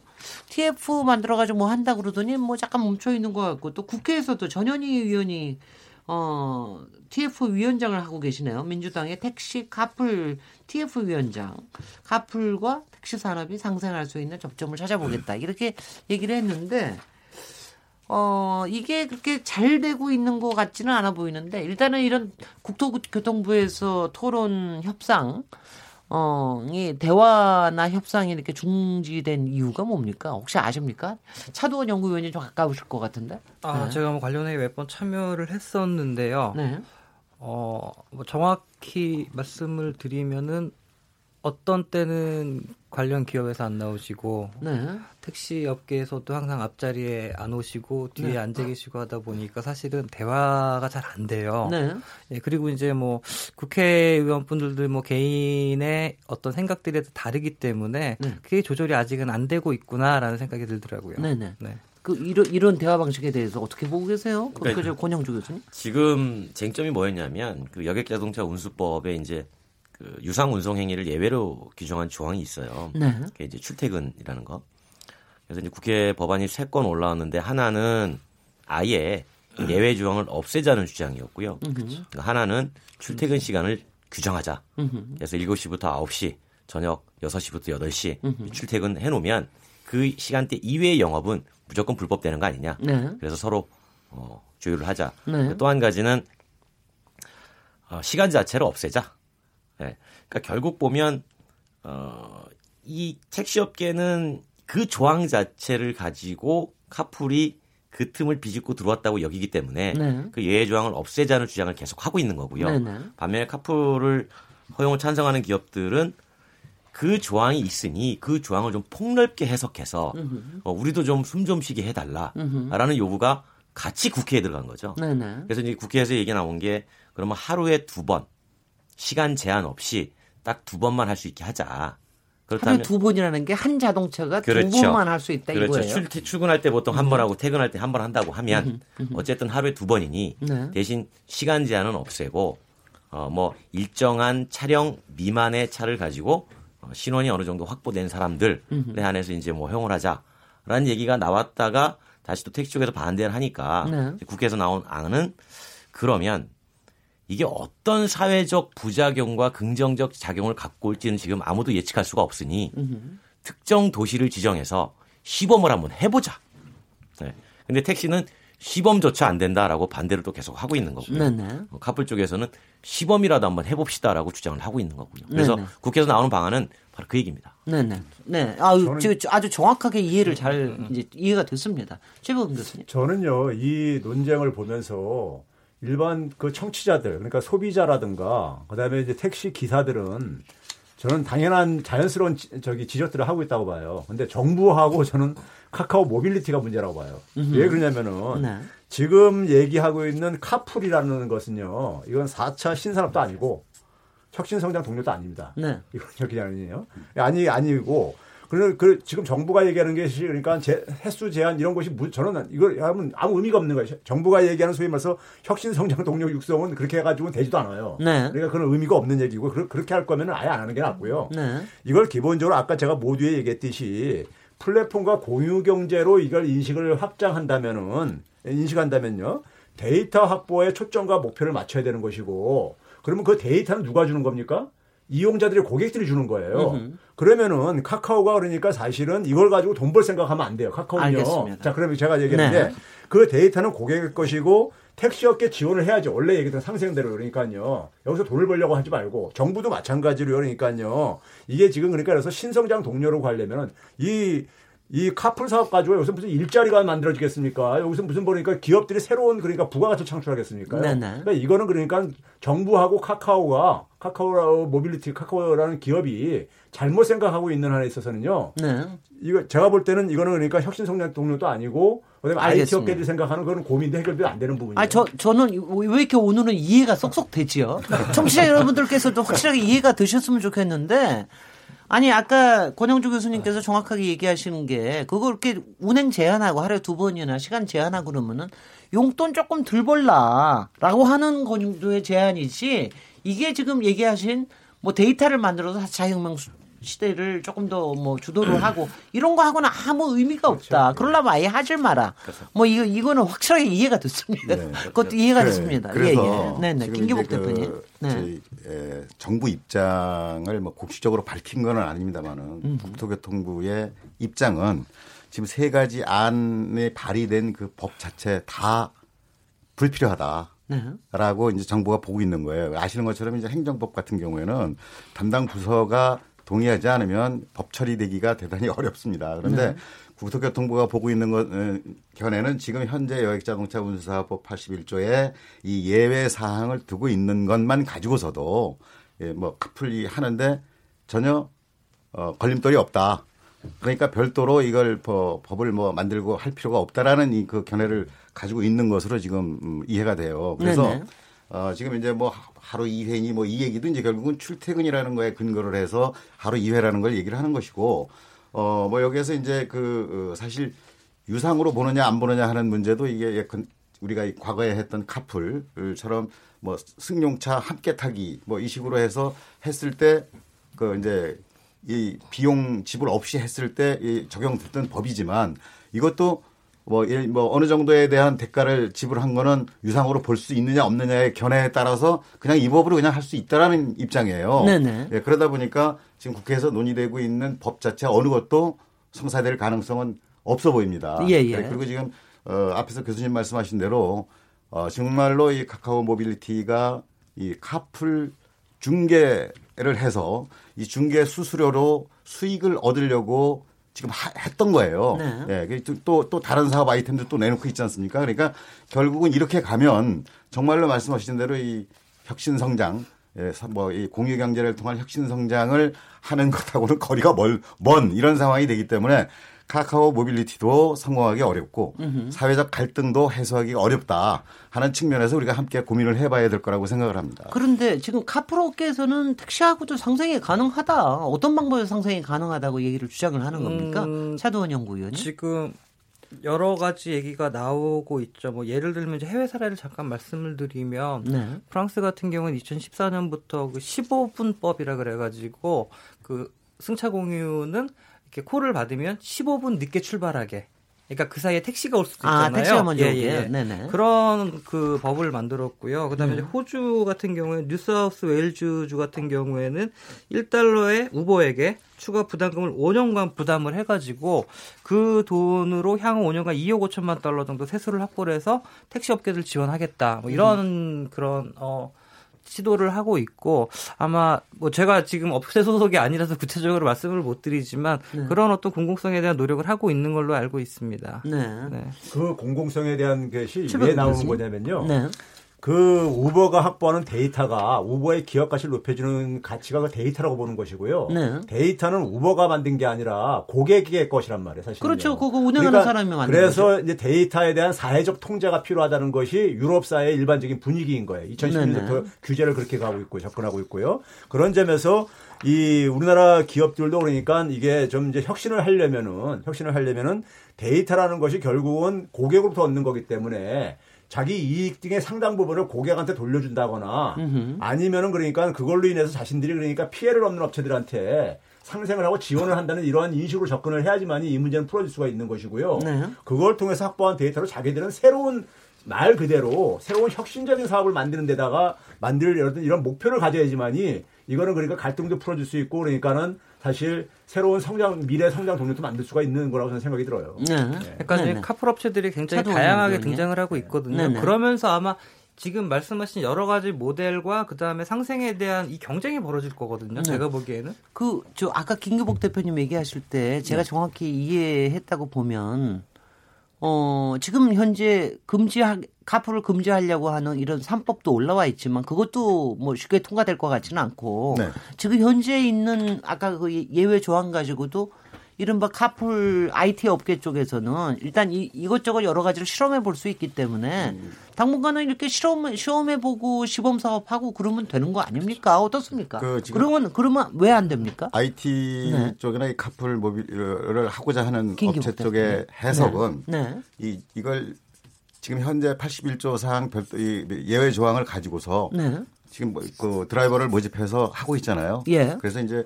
TF 만들어가지고 뭐 한다 그러더니 뭐 잠깐 멈춰 있는 것 같고 또 국회에서도 전현희 의원이 어 TF 위원장을 하고 계시네요. 민주당의 택시 카풀 TF 위원장. 카풀과 택시 산업이 상생할 수 있는 접점을 찾아보겠다. 이렇게 얘기를 했는데 어, 이게 그렇게 잘 되고 있는 것 같지는 않아 보이는데, 일단은 이런 국토교통부에서 토론 협상, 어, 이 대화나 협상이 이렇게 중지된 이유가 뭡니까? 혹시 아십니까? 차도원 연구위원이 좀 가까우실 것 같은데? 아, 네. 제가 뭐 관련해 몇 번 참여를 했었는데요. 네. 어, 뭐 정확히 말씀을 드리면은 어떤 때는 관련 기업에서 안 나오시고 네. 택시 업계에서도 항상 앞자리에 안 오시고 뒤에 네. 앉아 계시고 하다 보니까 사실은 대화가 잘 안 돼요. 네. 예, 그리고 이제 뭐 국회의원분들도 뭐 개인의 어떤 생각들이 다르기 때문에 네. 그게 조절이 아직은 안 되고 있구나라는 생각이 들더라고요. 네네. 네. 그 이런 이런 대화 방식에 대해서 어떻게 보고 계세요? 그러니까 그 권영주 교수님? 지금 쟁점이 뭐였냐면 그 여객 자동차 운수법에 이제 그 유상 운송 행위를 예외로 규정한 조항이 있어요. 네. 그게 이제 출퇴근이라는 거. 그래서 이제 국회 법안이 세 건 올라왔는데 하나는 아예 예외 조항을 없애자는 주장이었고요. 그러니까 하나는 출퇴근 시간을 규정하자. 그래서 7시부터 9시, 저녁 6시부터 8시 출퇴근 해 놓으면 그 시간대 이외의 영업은 무조건 불법되는 거 아니냐. 네. 그래서 서로 어, 조율을 하자. 네. 또 한 가지는 어, 시간 자체를 없애자. 네. 그러니까 결국 보면 어, 이 택시업계는 그 조항 자체를 가지고 카풀이 그 틈을 비집고 들어왔다고 여기기 때문에 네. 그 예외 조항을 없애자는 주장을 계속 하고 있는 거고요. 네, 네. 반면에 카풀을 허용을 찬성하는 기업들은 그 조항이 있으니 그 조항을 좀 폭넓게 해석해서 어, 우리도 좀 숨 좀 쉬게 해달라라는 요구가 같이 국회에 들어간 거죠. 네네. 네. 그래서 이제 국회에서 얘기 나온 게 그러면 하루에 두 번 시간 제한 없이 딱 두 번만 할 수 있게 하자. 그렇다면 두 번이라는 게 한 자동차가 그렇죠. 두 번만 할 수 있다 그렇죠. 이거예요. 출, 출근할 때 보통 한 번 하고 퇴근할 때 한 번 한다고 하면 어쨌든 하루에 두 번이니 네. 대신 시간 제한은 없애고 어 뭐 일정한 차량 미만의 차를 가지고 어, 신원이 어느 정도 확보된 사람들에 한해서 이제 뭐 허용을 하자라는 얘기가 나왔다가 다시 또 택시 쪽에서 반대를 하니까 네. 국회에서 나온 안은 그러면 이게 어떤 사회적 부작용과 긍정적 작용을 갖고 올지는 지금 아무도 예측할 수가 없으니 으흠. 특정 도시를 지정해서 시범을 한번 해보자. 네. 근데 택시는 시범조차 안 된다라고 반대를 또 계속 하고 있는 거고요. 네네. 어, 카풀 쪽에서는 시범이라도 한번 해봅시다라고 주장을 하고 있는 거고요. 그래서 네네. 국회에서 나오는 방안은 바로 그 얘기입니다. 네네. 네. 아, 아주 정확하게 이해를 잘 이제 이해가 됐습니다. 최범 교수님. 저는요 이 논쟁을 보면서 일반 그 청취자들 그러니까 소비자라든가 그다음에 이제 택시 기사들은 저는 당연한 자연스러운 지, 저기 지적들을 하고 있다고 봐요. 근데 정부하고 저는 카카오 모빌리티가 문제라고 봐요. 음흠. 왜 그러냐면은 네. 지금 얘기하고 있는 카풀이라는 것은요. 이건 4차 신산업도 아니고 혁신성장 동력도 아닙니다. 네. 이건 여기 아니에요. 아니 아니고 그런 그 지금 정부가 얘기하는 게 그러니까 제, 횟수 제한 이런 것이 저는 이걸 하면 아무 의미가 없는 거예요. 정부가 얘기하는 소위 말해서 혁신 성장 동력 육성은 그렇게 해가지고 되지도 않아요. 네. 그러니까 그런 의미가 없는 얘기고 그렇게 할 거면 아예 안 하는 게 낫고요. 네. 이걸 기본적으로 아까 제가 모두에 얘기했듯이 플랫폼과 공유 경제로 이걸 인식을 확장한다면은 인식한다면요. 데이터 확보에 초점과 목표를 맞춰야 되는 것이고 그러면 그 데이터는 누가 주는 겁니까? 이용자들이 고객들이 주는 거예요. 으흠. 그러면은 카카오가 그러니까 사실은 이걸 가지고 돈 벌 생각하면 안 돼요. 카카오는요. 알겠습니다. 자, 그러면 제가 얘기했는데 네. 그 데이터는 고객의 것이고 택시업계 지원을 해야죠. 원래 얘기했던 상생대로 그러니까요. 여기서 돈을 벌려고 하지 말고 정부도 마찬가지로 그러니까요. 이게 지금 그러니까 그래서 신성장 동력으로 가려면은 이이 카풀 사업 가지고 여기서 무슨 일자리가 만들어지겠습니까? 여기서 무슨 보니까 기업들이 새로운 그러니까 부가가치 창출하겠습니까? 그러니까 이거는 그러니까 정부하고 카카오가 카카오 모빌리티 카카오라는 기업이 잘못 생각하고 있는 한에 있어서는요. 네. 이거 제가 볼 때는 이거는 그러니까 혁신 성장 동력도 아니고 그다음에 IT 업계들이 생각하는 그런 고민도 해결도 안 되는 부분이에요. 아, 저 저는 왜 이렇게 오늘은 이해가 쏙쏙 되지요? 청취자 여러분들께서도 확실하게 이해가 되셨으면 좋겠는데 아니 아까 권영주 교수님께서 정확하게 얘기하시는 게 그걸 이렇게 운행 제한하고 하루에 두 번이나 시간 제한하고 그러면은 용돈 조금 덜 벌라라고 하는 정도의 제한이지 이게 지금 얘기하신 뭐 데이터를 만들어서 자유혁명 시대를 조금 더 뭐 주도를 하고 이런 거 하고는 아무 의미가 그렇죠. 없다. 그렇죠. 그러려면 아예 하질 마라. 그렇죠. 뭐 이거 이거는 확실하게 이해가 됐습니다. 네. 그것도 이해가 그래. 됐습니다. 그래서 예, 예. 네네. 김기복 그 대표님. 네. 저희 에, 정부 입장을 뭐 공식적으로 밝힌 건 아닙니다만은 음. 국토교통부의 입장은 지금 세 가지 안에 발의된 그 법 자체 다 불필요하다. 네. 라고 이제 정부가 보고 있는 거예요. 아시는 것처럼 이제 행정법 같은 경우에는 담당 부서가 동의하지 않으면 법 처리되기가 대단히 어렵습니다. 그런데 네. 국토교통부가 보고 있는 것 견해는 지금 현재 여객자동차 운수사법 81조에 이 예외 사항을 두고 있는 것만 가지고서도 예, 뭐 카풀이 하는데 전혀 어, 걸림돌이 없다. 그러니까 별도로 이걸 뭐 법을 뭐 만들고 할 필요가 없다라는 이 그 견해를 가지고 있는 것으로 지금 음, 이해가 돼요. 그래서 네네. 어, 지금 이제 뭐 하루 2회니 뭐 이 얘기도 이제 결국은 출퇴근이라는 거에 근거를 해서 하루 2회라는 걸 얘기를 하는 것이고 어, 뭐 여기에서 이제 그 어, 사실 유상으로 보느냐 안 보느냐 하는 문제도 이게 약간 우리가 과거에 했던 카풀처럼 뭐 승용차 함께 타기 뭐 이 식으로 해서 했을 때 그 이제 이 비용 지불 없이 했을 때 이 적용됐던 법이지만 이것도 뭐, 뭐 어느 정도에 대한 대가를 지불한 거는 유상으로 볼 수 있느냐 없느냐의 견해에 따라서 그냥 이 법으로 그냥 할 수 있다라는 입장이에요. 네네. 예, 그러다 보니까 지금 국회에서 논의되고 있는 법 자체 어느 것도 성사될 가능성은 없어 보입니다. 예, 예. 네, 그리고 지금 어, 앞에서 교수님 말씀하신 대로 어, 정말로 이 카카오 모빌리티가 이 카풀 중개를 해서 이 중개 수수료로 수익을 얻으려고 지금 하, 했던 거예요. 네. 예, 또, 또 다른 사업 아이템도 또 내놓고 있지 않습니까? 그러니까 결국은 이렇게 가면 정말로 말씀하신 대로 이 혁신 성장, 예, 뭐이 공유 경제를 통한 혁신 성장을 하는 것하고는 거리가 멀, 먼 이런 상황이 되기 때문에 카카오 모빌리티도 성공하기 어렵고 으흠. 사회적 갈등도 해소하기 어렵다 하는 측면에서 우리가 함께 고민을 해봐야 될 거라고 생각을 합니다. 그런데 지금 카프로 업계에서는 택시하고도 상생이 가능하다. 어떤 방법에서 상생이 가능하다고 얘기를 주장을 하는 겁니까? 음, 차도원 연구위원이 지금 여러 가지 얘기가 나오고 있죠. 뭐 예를 들면 이제 해외 사례를 잠깐 말씀을 드리면 네. 프랑스 같은 경우는 2014년부터 그 15분법이라 그래가지고 그 승차 공유는 이렇게 콜을 받으면 15분 늦게 출발하게 그러니까 그 사이에 택시가 올 수도 있잖아요. 아, 택시가 먼저 예, 예. 네네. 그런 그 법을 만들었고요. 그다음에 음. 호주 같은 경우에 뉴사우스 웨일즈 주 같은 경우에는 1달러에 우버에게 추가 부담금을 5년간 부담을 해가지고 그 돈으로 향후 5년간 2억 5천만 달러 정도 세수를 확보를 해서 택시 업계들 지원하겠다. 뭐 이런 음. 그런 어 시도를 하고 있고 아마 뭐 제가 지금 업체 소속이 아니라서 구체적으로 말씀을 못 드리지만 네. 그런 어떤 공공성에 대한 노력을 하고 있는 걸로 알고 있습니다. 네. 네. 그 공공성에 대한 것이 왜 나오는 거냐면요. 네. 그 우버가 확보하는 데이터가 우버의 기업 가치를 높여주는 가치가 그 데이터라고 보는 것이고요. 네. 데이터는 우버가 만든 게 아니라 고객의 것이란 말이에요, 사실. 그렇죠. 그거 운영하는 그러니까 사람이 만든 그래서 거죠. 이제 데이터에 대한 사회적 통제가 필요하다는 것이 유럽 사회의 일반적인 분위기인 거예요. 2010년부터 규제를 그렇게 가고 있고 접근하고 있고요. 그런 점에서 이 우리나라 기업들도 그러니까 이게 좀 이제 혁신을 하려면은 혁신을 하려면은 데이터라는 것이 결국은 고객으로부터 얻는 거기 때문에 자기 이익 등의 상당 부분을 고객한테 돌려준다거나 음흠. 아니면은 그러니까 그걸로 인해서 자신들이 그러니까 피해를 얻는 업체들한테 상생을 하고 지원을 한다는 이러한 인식으로 접근을 해야지만이 이 문제는 풀어질 수가 있는 것이고요. 네. 그걸 통해서 확보한 데이터로 자기들은 새로운 말 그대로 새로운 혁신적인 사업을 만드는 데다가 만들 이런 목표를 가져야지만이 이거는 그러니까 갈등도 풀어줄 수 있고 그러니까는 사실 새로운 성장 미래 성장 동력도 만들 수가 있는 거라고 저는 생각이 들어요. 네. 네. 그러니까 카풀 업체들이 굉장히 다양하게 등장을 하고 있거든요. 네네. 그러면서 아마 지금 말씀하신 여러 가지 모델과 그 다음에 상생에 대한 이 경쟁이 벌어질 거거든요. 네. 제가 보기에는 그 저 아까 김규복 대표님 얘기하실 때 제가 네. 정확히 이해했다고 보면 어, 지금 현재 금지 카풀을 금지하려고 하는 이런 삼법도 올라와 있지만 그것도 뭐 쉽게 통과될 것 같지는 않고 네. 지금 현재 있는 아까 그 예외 조항 가지고도 이른바 카풀 IT 업계 쪽에서는 일단 이, 이것저것 여러 가지를 실험해 볼 수 있기 때문에 음. 당분간은 이렇게 실험 시험해 보고 시범 사업하고 그러면 되는 거 아닙니까? 어떻습니까? 그 그러면 그러면 왜 안 됩니까? IT 네. 쪽이나 이 카풀 모빌을 하고자 하는 업체 쪽의 네. 해석은 네. 네. 이 이걸 지금 현재 81조 사항 별도 이 예외 조항을 가지고서 네. 지금 뭐 그 드라이버를 모집해서 하고 있잖아요. 예. 그래서 이제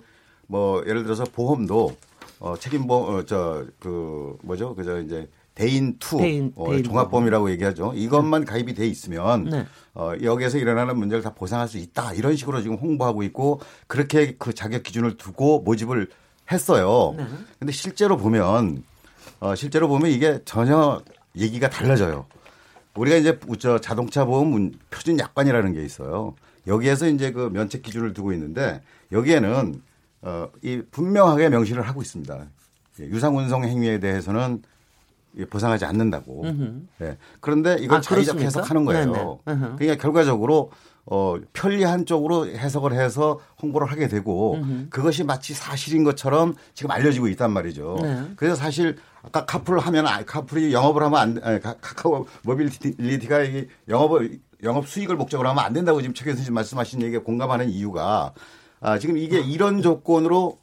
뭐 예를 들어서 보험도 어, 책임보험, 어, 저, 그, 뭐죠? 그저 이제 대인 투 대인, 어, 대인 종합보험이라고 얘기하죠. 이것만 네. 가입이 돼 있으면 네. 어, 여기에서 일어나는 문제를 다 보상할 수 있다. 이런 식으로 지금 홍보하고 있고 그렇게 그 자격 기준을 두고 모집을 했어요. 네. 근데 실제로 보면 어, 실제로 보면 이게 전혀 얘기가 달라져요. 우리가 이제 저 자동차 보험 표준 약관이라는 게 있어요. 여기에서 이제 그 면책 기준을 두고 있는데 여기에는 어, 이 분명하게 명시를 하고 있습니다. 예, 유상운송 행위에 대해서는 보상하지 않는다고. 네. 그런데 이걸 아, 자의적 해석하는 거예요. 그러니까 결과적으로 어, 편리한 쪽으로 해석을 해서 홍보를 하게 되고 으흠. 그것이 마치 사실인 것처럼 지금 알려지고 있단 말이죠. 네. 그래서 사실 아까 카풀 하면 아, 카풀이 영업을 하면 안 아니, 카카오 모빌리티가 이 영업을 영업 수익을 목적으로 하면 안 된다고 지금 최 교수님 말씀하신 얘기에 공감하는 이유가 아, 지금 이게 이런 조건으로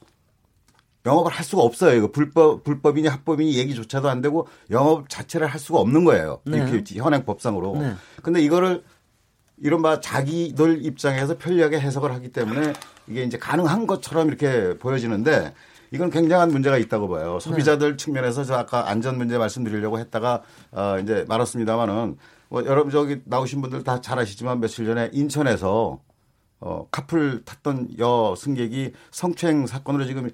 영업을 할 수가 없어요. 이거 불법 불법이니 합법이니 얘기조차도 안 되고 영업 자체를 할 수가 없는 거예요. 네. 이렇게 현행 법상으로. 네. 근데 이거를 이른바 자기들 입장에서 편리하게 해석을 하기 때문에 이게 이제 가능한 것처럼 이렇게 보여지는데 이건 굉장한 문제가 있다고 봐요. 소비자들 네. 측면에서 저 아까 안전 문제 말씀드리려고 했다가 어 이제 말았습니다마는 뭐 여러분 저기 나오신 분들 다 잘 아시지만 며칠 전에 인천에서 어, 카풀 탔던 여 승객이 성추행 사건으로 지금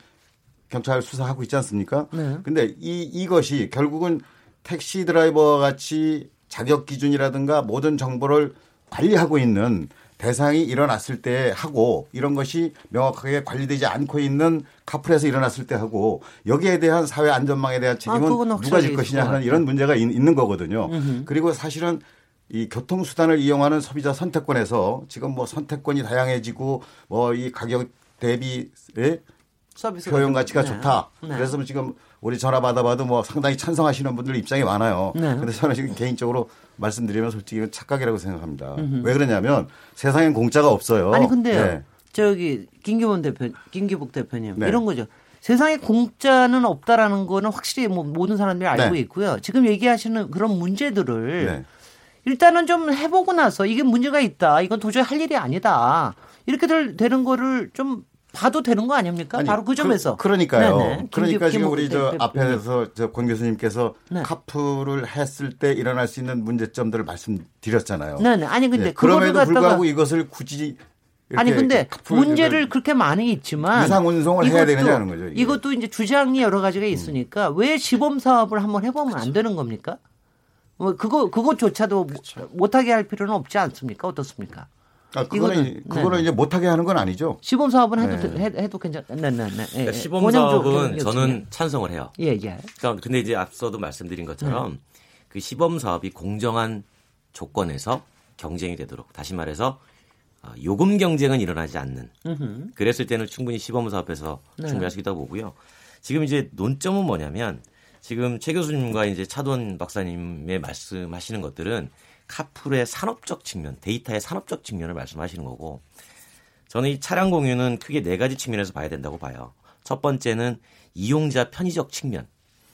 경찰 수사하고 있지 않습니까? 네. 근데 이, 이것이 결국은 택시 드라이버와 같이 자격 기준이라든가 모든 정보를 관리하고 있는 대상이 일어났을 때 하고 이런 것이 명확하게 관리되지 않고 있는 카풀에서 일어났을 때 하고 여기에 대한 사회 안전망에 대한 책임은 아, 누가 질 것이냐 하는 이런 문제가 있 는 거거든요. 음흠. 그리고 사실은 이 교통수단을 이용하는 소비자 선택권에서 지금 뭐 선택권이 다양해지고 뭐 이 가격 대비의 효용 가치가 네. 좋다. 네. 그래서 지금 우리 전화 받아봐도 뭐 상당히 찬성하시는 분들 입장이 많아요. 네. 근데 저는 지금 개인적으로 말씀드리면 솔직히 착각이라고 생각합니다. 음흠. 왜 그러냐면 세상엔 공짜가 없어요. 아니 근데요. 네. 저기 김기본 대표, 김기복 대표님 네. 이런 거죠. 세상에 공짜는 없다라는 거는 확실히 뭐 모든 사람들이 알고 네. 있고요. 지금 얘기하시는 그런 문제들을 네. 일단은 좀 해보고 나서 이게 문제가 있다. 이건 도저히 할 일이 아니다. 이렇게 될, 되는 거를 좀 봐도 되는 거 아닙니까? 아니, 바로 그 점에서. 그, 러니까요 네네. 그러니까 지금 우리 저 앞에서 저 권 교수님께서 네. 카풀을 했을 때 일어날 수 있는 문제점들을 말씀드렸잖아요. 네네. 아니 근데 네. 그럼에도 불구하고 이것을 굳이 아니 근데 문제를 그렇게 많이 있지만 유상 운송을 해야 되느냐는 거죠. 이게. 이것도 이제 주장이 여러 가지가 있으니까 음. 왜 시범 사업을 한번 해보면 그렇죠. 안 되는 겁니까? 뭐 그거 그것조차도 그렇죠. 못하게 할 필요는 없지 않습니까? 어떻습니까? 아, 그거는 그거는 네. 이제 못하게 하는 건 아니죠. 시범 사업은 해도 네. 해도 괜찮. 네, 네, 네. 예, 그러니까 시범 사업은 저는 찬성을 해요. 예, 예. 그러니까 근데 이제 앞서도 말씀드린 것처럼 네. 그 시범 사업이 공정한 조건에서 경쟁이 되도록 다시 말해서 어, 요금 경쟁은 일어나지 않는. 으흠. 그랬을 때는 충분히 시범 사업에서 네. 충분할 수 있다고 보고요. 지금 이제 논점은 뭐냐면 지금 최 교수님과 이제 차돈 박사님의 말씀하시는 것들은 카풀의 산업적 측면, 데이터의 산업적 측면을 말씀하시는 거고 저는 이 차량 공유는 크게 네 가지 측면에서 봐야 된다고 봐요. 첫 번째는 이용자 편의적 측면.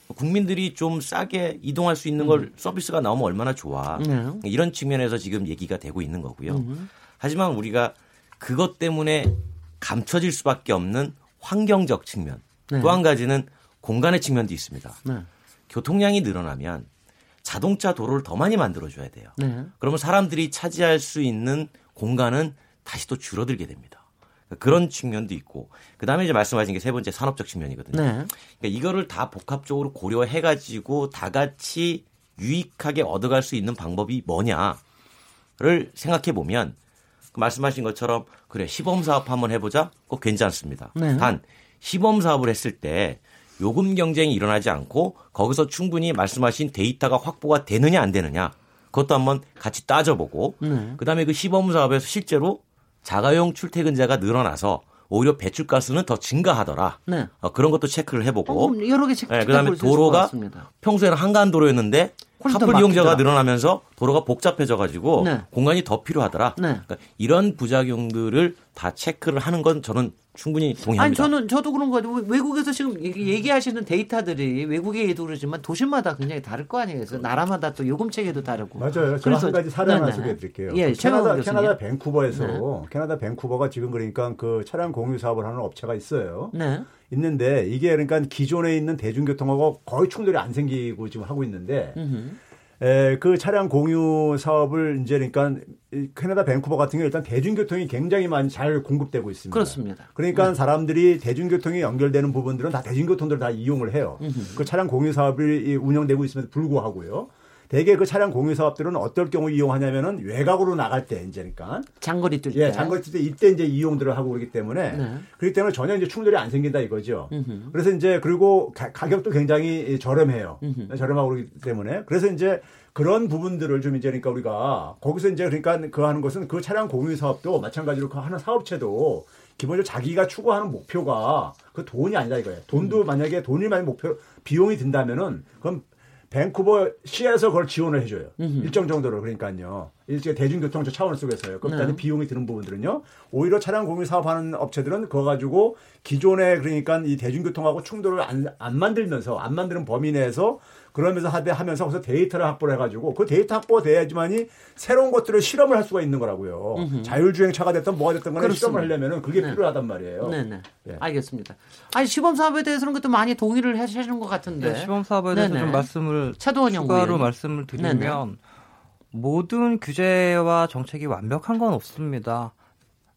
국민들이 좀 싸게 이동할 수 있는 걸 음. 서비스가 나오면 얼마나 좋아. 네. 이런 측면에서 지금 얘기가 되고 있는 거고요. 음. 하지만 우리가 그것 때문에 감춰질 수밖에 없는 환경적 측면. 네. 또한 가지는 공간의 측면도 있습니다. 네. 교통량이 늘어나면 자동차 도로를 더 많이 만들어줘야 돼요. 네. 그러면 사람들이 차지할 수 있는 공간은 다시 또 줄어들게 됩니다. 그러니까 그런 측면도 있고 그 다음에 이제 말씀하신 게 세 번째 산업적 측면이거든요. 네. 그러니까 이거를 다 복합적으로 고려해가지고 다 같이 유익하게 얻어갈 수 있는 방법이 뭐냐를 생각해 보면 그 말씀하신 것처럼 그래 시범 사업 한번 해보자. 꼭 괜찮습니다. 네. 단 시범 사업을 했을 때 요금 경쟁이 일어나지 않고 거기서 충분히 말씀하신 데이터가 확보가 되느냐 안 되느냐 그것도 한번 같이 따져보고 네. 그다음에 그 시범 사업에서 실제로 자가용 출퇴근자가 늘어나서 오히려 배출가스는 더 증가하더라. 네. 어, 그런 것도 체크를 해보고 어, 여러 개 체크. 네, 그다음에 도로가 평소에는 한가한 도로였는데 카풀 이용자가 늘어나면서 도로가 복잡해져 가지고 네. 공간이 더 필요하더라. 네. 그러니까 이런 부작용들을 다 체크를 하는 건 저는 충분히 동의합니다. 아니 저는 저도 그런 거 같아요. 외국에서 지금 얘기하시는 데이터들이 외국에도 그러지만 도시마다 굉장히 다를 거 아니에요. 그래서 나라마다 또 요금 체계도 다르고. 맞아요. 제가 한 가지 사례 하나 소개해 드릴게요. 예, 그 캐나다 캐나다 밴쿠버에서 네. 캐나다 밴쿠버가 지금 그러니까 그 차량 공유 사업을 하는 업체가 있어요. 네. 있는데 이게 그러니까 기존에 있는 대중교통하고 거의 충돌이 안 생기고 지금 하고 있는데 에, 그 차량 공유 사업을 이제 그러니까 캐나다 밴쿠버 같은 경우 일단 대중교통이 굉장히 많이 잘 공급되고 있습니다. 그렇습니다. 그러니까 네. 사람들이 대중교통이 연결되는 부분들은 다 대중교통들을 다 이용을 해요. 음흠. 그 차량 공유 사업이 운영되고 있음에도 불구하고요. 대개 그 차량 공유 사업들은 어떨 경우 이용하냐면은 외곽으로 나갈 때 이제니까 장거리 뛸 때, 예, 장거리 뛸 때 이때 이제 이용들을 하고 그러기 때문에 네. 그렇기 때문에 전혀 이제 충돌이 안 생긴다 이거죠. 음흠. 그래서 이제 그리고 가, 격도 굉장히 저렴해요. 음흠. 저렴하고 그러기 때문에 그래서 이제 그런 부분들을 좀 이제 그러니까 우리가 거기서 이제 그러니까 그 하는 것은 그 차량 공유 사업도 마찬가지로 그 하는 사업체도 기본적으로 자기가 추구하는 목표가 그 돈이 아니다 이거예요. 돈도 음. 만약에 돈이 많이 목표 비용이 든다면은 그럼 밴쿠버 시에서 그걸 지원을 해줘요. 음흠. 일정 정도로 그러니까요. 일제 대중교통 차원을 속에서요. 그다음에 네. 비용이 드는 부분들은요. 오히려 차량 공유 사업하는 업체들은 그거 가지고 기존에 그러니까 이 대중교통하고 충돌을 안, 안 만들면서 안 만드는 범위 내에서 그러면서 하면서 거기서 데이터를 확보를 해가지고 그 데이터 확보돼야지만이 새로운 것들을 실험을 할 수가 있는 거라고요. 음흠. 자율주행차가 됐든 뭐가 됐든 간에 실험을 하려면은 그게 네. 필요하단 말이에요. 네네. 네. 알겠습니다. 아니 시범 사업에 대해서는 그것도 많이 동의를 하시는 것 같은데. 네, 시범 사업에 대해서 네네. 좀 말씀을 추가로 말씀을 드리면 네네. 모든 규제와 정책이 완벽한 건 없습니다.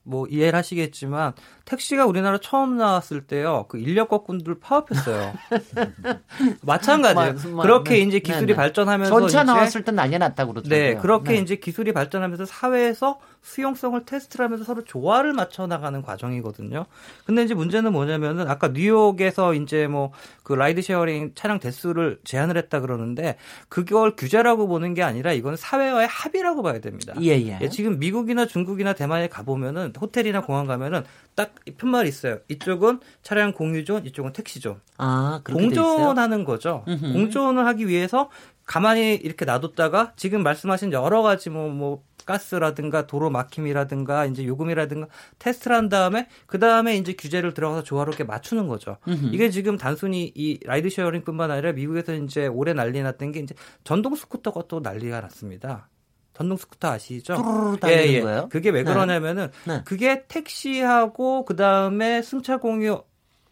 뭐 이해를 하시겠지만 택시가 우리나라 처음 나왔을 때요 그 인력 거꾼들 파업했어요. 마찬가지예요. 그렇게 네, 이제 기술이 네, 네. 발전하면서 전차 나왔을 땐 난리 났다고 그러더라고요. 네, 그렇게 네. 이제 기술이 발전하면서 사회에서 수용성을 테스트를 하면서 서로 조화를 맞춰 나가는 과정이거든요. 근데 이제 문제는 뭐냐면은 아까 뉴욕에서 이제 뭐 그 ride sharing 차량 대수를 제한을 했다 그러는데 그걸 규제라고 보는 게 아니라 이건 사회와의 합의라고 봐야 됩니다. 예, 예. 예 지금 미국이나 중국이나 대만에 가 보면은 호텔이나 공항 가면은 딱 팻말이 있어요. 이쪽은 차량 공유존, 이쪽은 택시존. 아, 공존하는 거죠. 음흠. 공존을 하기 위해서 가만히 이렇게 놔뒀다가 지금 말씀하신 여러 가지 뭐, 뭐, 가스라든가 도로 막힘이라든가 이제 요금이라든가 테스트를 한 다음에 그 다음에 이제 규제를 들어가서 조화롭게 맞추는 거죠. 음흠. 이게 지금 단순히 이 ride sharing뿐만 아니라 미국에서 이제 올해 난리 났던 게 이제 전동 스쿠터가 또 난리가 났습니다. 전동 스쿠터 아시죠? 예, 예. 거예요? 그게 왜 네. 그러냐면은 네. 그게 택시하고 그 다음에 승차 공유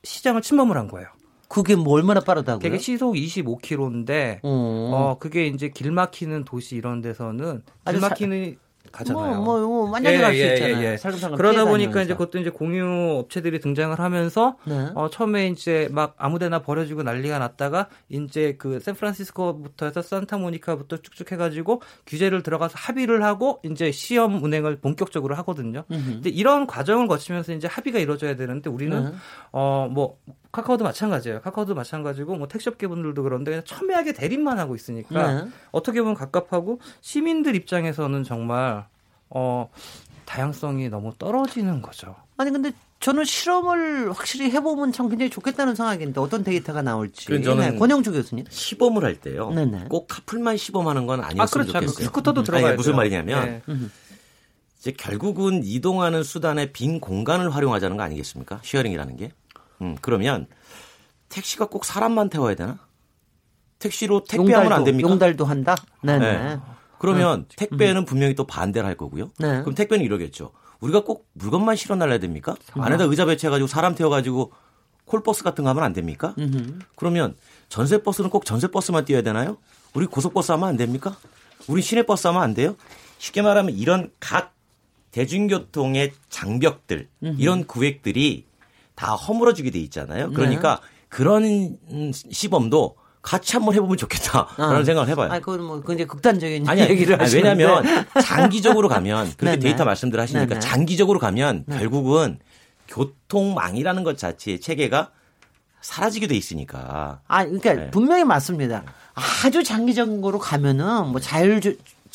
시장을 침범을 한 거예요. 그게 뭐 얼마나 빠르다고요? 그게 시속 25km인데, 어. 어, 그게 이제 길 막히는 도시 이런 데서는 길 막히는 가잖아요. 뭐, 뭐, 뭐 만약에 예, 갈수 예, 있잖아요. 예, 예. 그러다 보니까 이제 그것도 이제 공유 업체들이 등장을 하면서 네. 어, 처음에 이제 막 아무데나 버려지고 난리가 났다가 이제 그 샌프란시스코부터 해서 산타모니카부터 쭉쭉 해가지고 규제를 들어가서 합의를 하고 이제 시험 운행을 본격적으로 하거든요. 근데 이런 과정을 거치면서 이제 합의가 이루어져야 되는데 우리는 네. 어뭐 카카오도 마찬가지예요. 카카오도 마찬가지고 뭐 택시업계분들도 그런데 그냥 첨예하게 대립만 하고 있으니까 네. 어떻게 보면 갑갑하고 시민들 입장에서는 정말 어 다양성이 너무 떨어지는 거죠. 아니 근데 저는 실험을 확실히 해보면 참 굉장히 좋겠다는 생각인데 어떤 데이터가 나올지. 저는 네, 권영주 교수님. 시범을 할 때요. 네네. 꼭 카풀만 시범하는 건 아니었으면 아, 그렇죠. 좋겠어요. 스쿠터도 들어가요. 무슨 말이냐면 네. 이제 결국은 이동하는 수단의 빈 공간을 활용하자는 거 아니겠습니까? sharing이라는 게. 음, 그러면 택시가 꼭 사람만 태워야 되나? 택시로 택배하면 안 됩니까? 용달도 한다? 네네. 네. 그러면 음. 택배는 분명히 또 반대를 할 거고요. 네. 그럼 택배는 이러겠죠. 우리가 꼭 물건만 실어 날라야 됩니까? 안에다 의자 배치해가지고 사람 태워가지고 콜버스 같은 거 하면 안 됩니까? 음흠. 그러면 전세버스는 꼭 전세버스만 뛰어야 되나요? 우리 고속버스 하면 안 됩니까? 우리 시내버스 하면 안 돼요? 쉽게 말하면 이런 각 대중교통의 장벽들, 음흠. 이런 구획들이 다 허물어지게 돼 있잖아요. 그러니까 네. 그런 시범도 같이 한번 해보면 좋겠다라는 아. 생각을 해봐요. 아, 그건 뭐 굉장히 극단적인 아니, 얘기를 아니, 왜냐하면 장기적으로 가면 그렇게 네네. 데이터 말씀들 하시니까 네네. 장기적으로 가면 네. 결국은 교통망이라는 것 자체의 체계가 사라지게 돼 있으니까. 아, 그러니까 네. 분명히 맞습니다. 아주 장기적으로 가면은 뭐 자율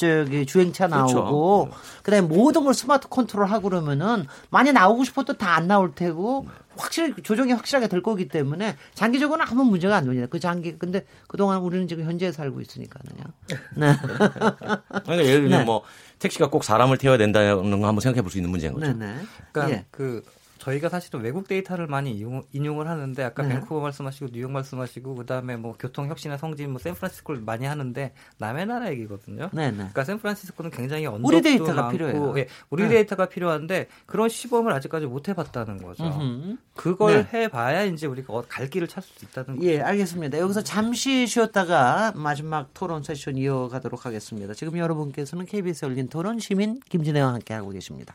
저기 주행차 그렇죠. 나오고 그렇죠. 그다음에 모든 걸 스마트 컨트롤하고 그러면은 많이 나오고 싶어도 다 안 나올 테고 확실히 조정이 확실하게 될 거기 때문에 장기적으로는 아무 문제가 안 됩니다. 그 장기 근데 그동안 우리는 지금 현재에 살고 있으니까는요. 네. 그러니까 예를 들면 네. 뭐 택시가 꼭 사람을 태워야 된다는 거 한번 생각해 볼 수 있는 문제인 거죠. 네네. 그러니까 예. 그 저희가 사실은 외국 데이터를 많이 이용, 을 하는데 아까 네. 밴쿠버 말씀하시고 뉴욕 말씀하시고 그다음에 뭐 교통 혁신의 성지 뭐 샌프란시스코를 많이 하는데 남의 나라 얘기거든요. 네, 네. 그러니까 샌프란시스코는 굉장히 언덕도 우리 데이터가 많고 필요해요. 예, 우리 네. 데이터가 필요한데 그런 시범을 아직까지 못 해봤다는 거죠. 음흠. 그걸 네. 해봐야 이제 우리가 어, 갈 길을 찾을 수 있다는 거죠. 예, 알겠습니다. 여기서 잠시 쉬었다가 마지막 토론 세션 이어가도록 하겠습니다. 지금 여러분께서는 KBS 열린 토론 시민 김진애와 함께 하고 계십니다.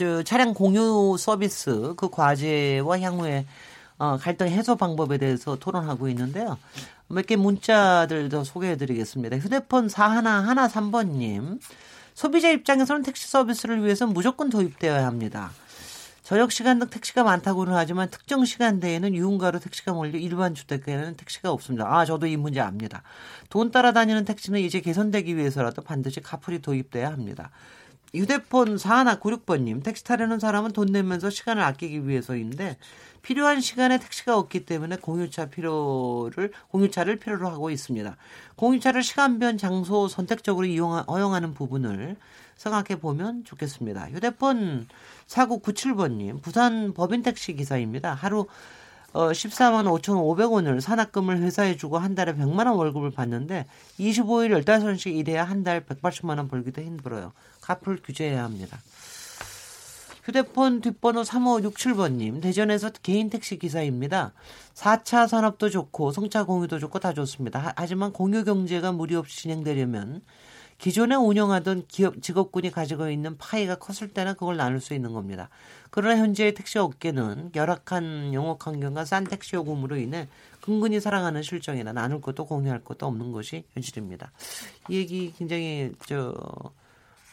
저 차량 공유 서비스 그 과제와 향후에 어, 갈등 해소 방법에 대해서 토론하고 있는데요. 몇 개 문자들 더 소개해 드리겠습니다. 휴대폰 4113 3번님. 소비자 입장에서는 택시 서비스를 위해서 무조건 도입되어야 합니다. 저녁 시간 등 택시가 많다고는 하지만 특정 시간대에는 유흥가로 택시가 몰려 일반 주택가에는 택시가 없습니다. 아, 저도 이 문제 압니다. 돈 따라다니는 택시는 이제 개선되기 위해서라도 반드시 카풀이 도입돼야 합니다. 휴대폰 4196번님, 택시 타려는 사람은 돈 내면서 시간을 아끼기 위해서인데, 필요한 시간에 택시가 없기 때문에 공유차 필요를, 공유차를 필요로 하고 있습니다. 공유차를 시간변 장소 선택적으로 이용, 허용하는 부분을 생각해 보면 좋겠습니다. 휴대폰 4997번님, 부산 법인택시 기사입니다. 하루 어, 14만 5,500원을 산악금을 회사에 주고 한 달에 100만 원 월급을 받는데 25일 15시간씩 일해야 한 달 180만 원 벌기도 힘들어요. 카풀 규제해야 합니다. 휴대폰 뒷번호 3567번님, 대전에서 개인 택시 기사입니다. 4차 산업도 좋고, 성차 공유도 좋고 다 좋습니다. 하지만 공유 경제가 무리 없이 진행되려면 기존에 운영하던 기업 직업군이 가지고 있는 파이가 컸을 때는 그걸 나눌 수 있는 겁니다. 그러나 현재의 택시 업계는 열악한 영업 환경과 싼 택시 요금으로 인해 근근히 사랑하는 실정이나 나눌 것도 공유할 것도 없는 것이 현실입니다. 이 얘기 굉장히 저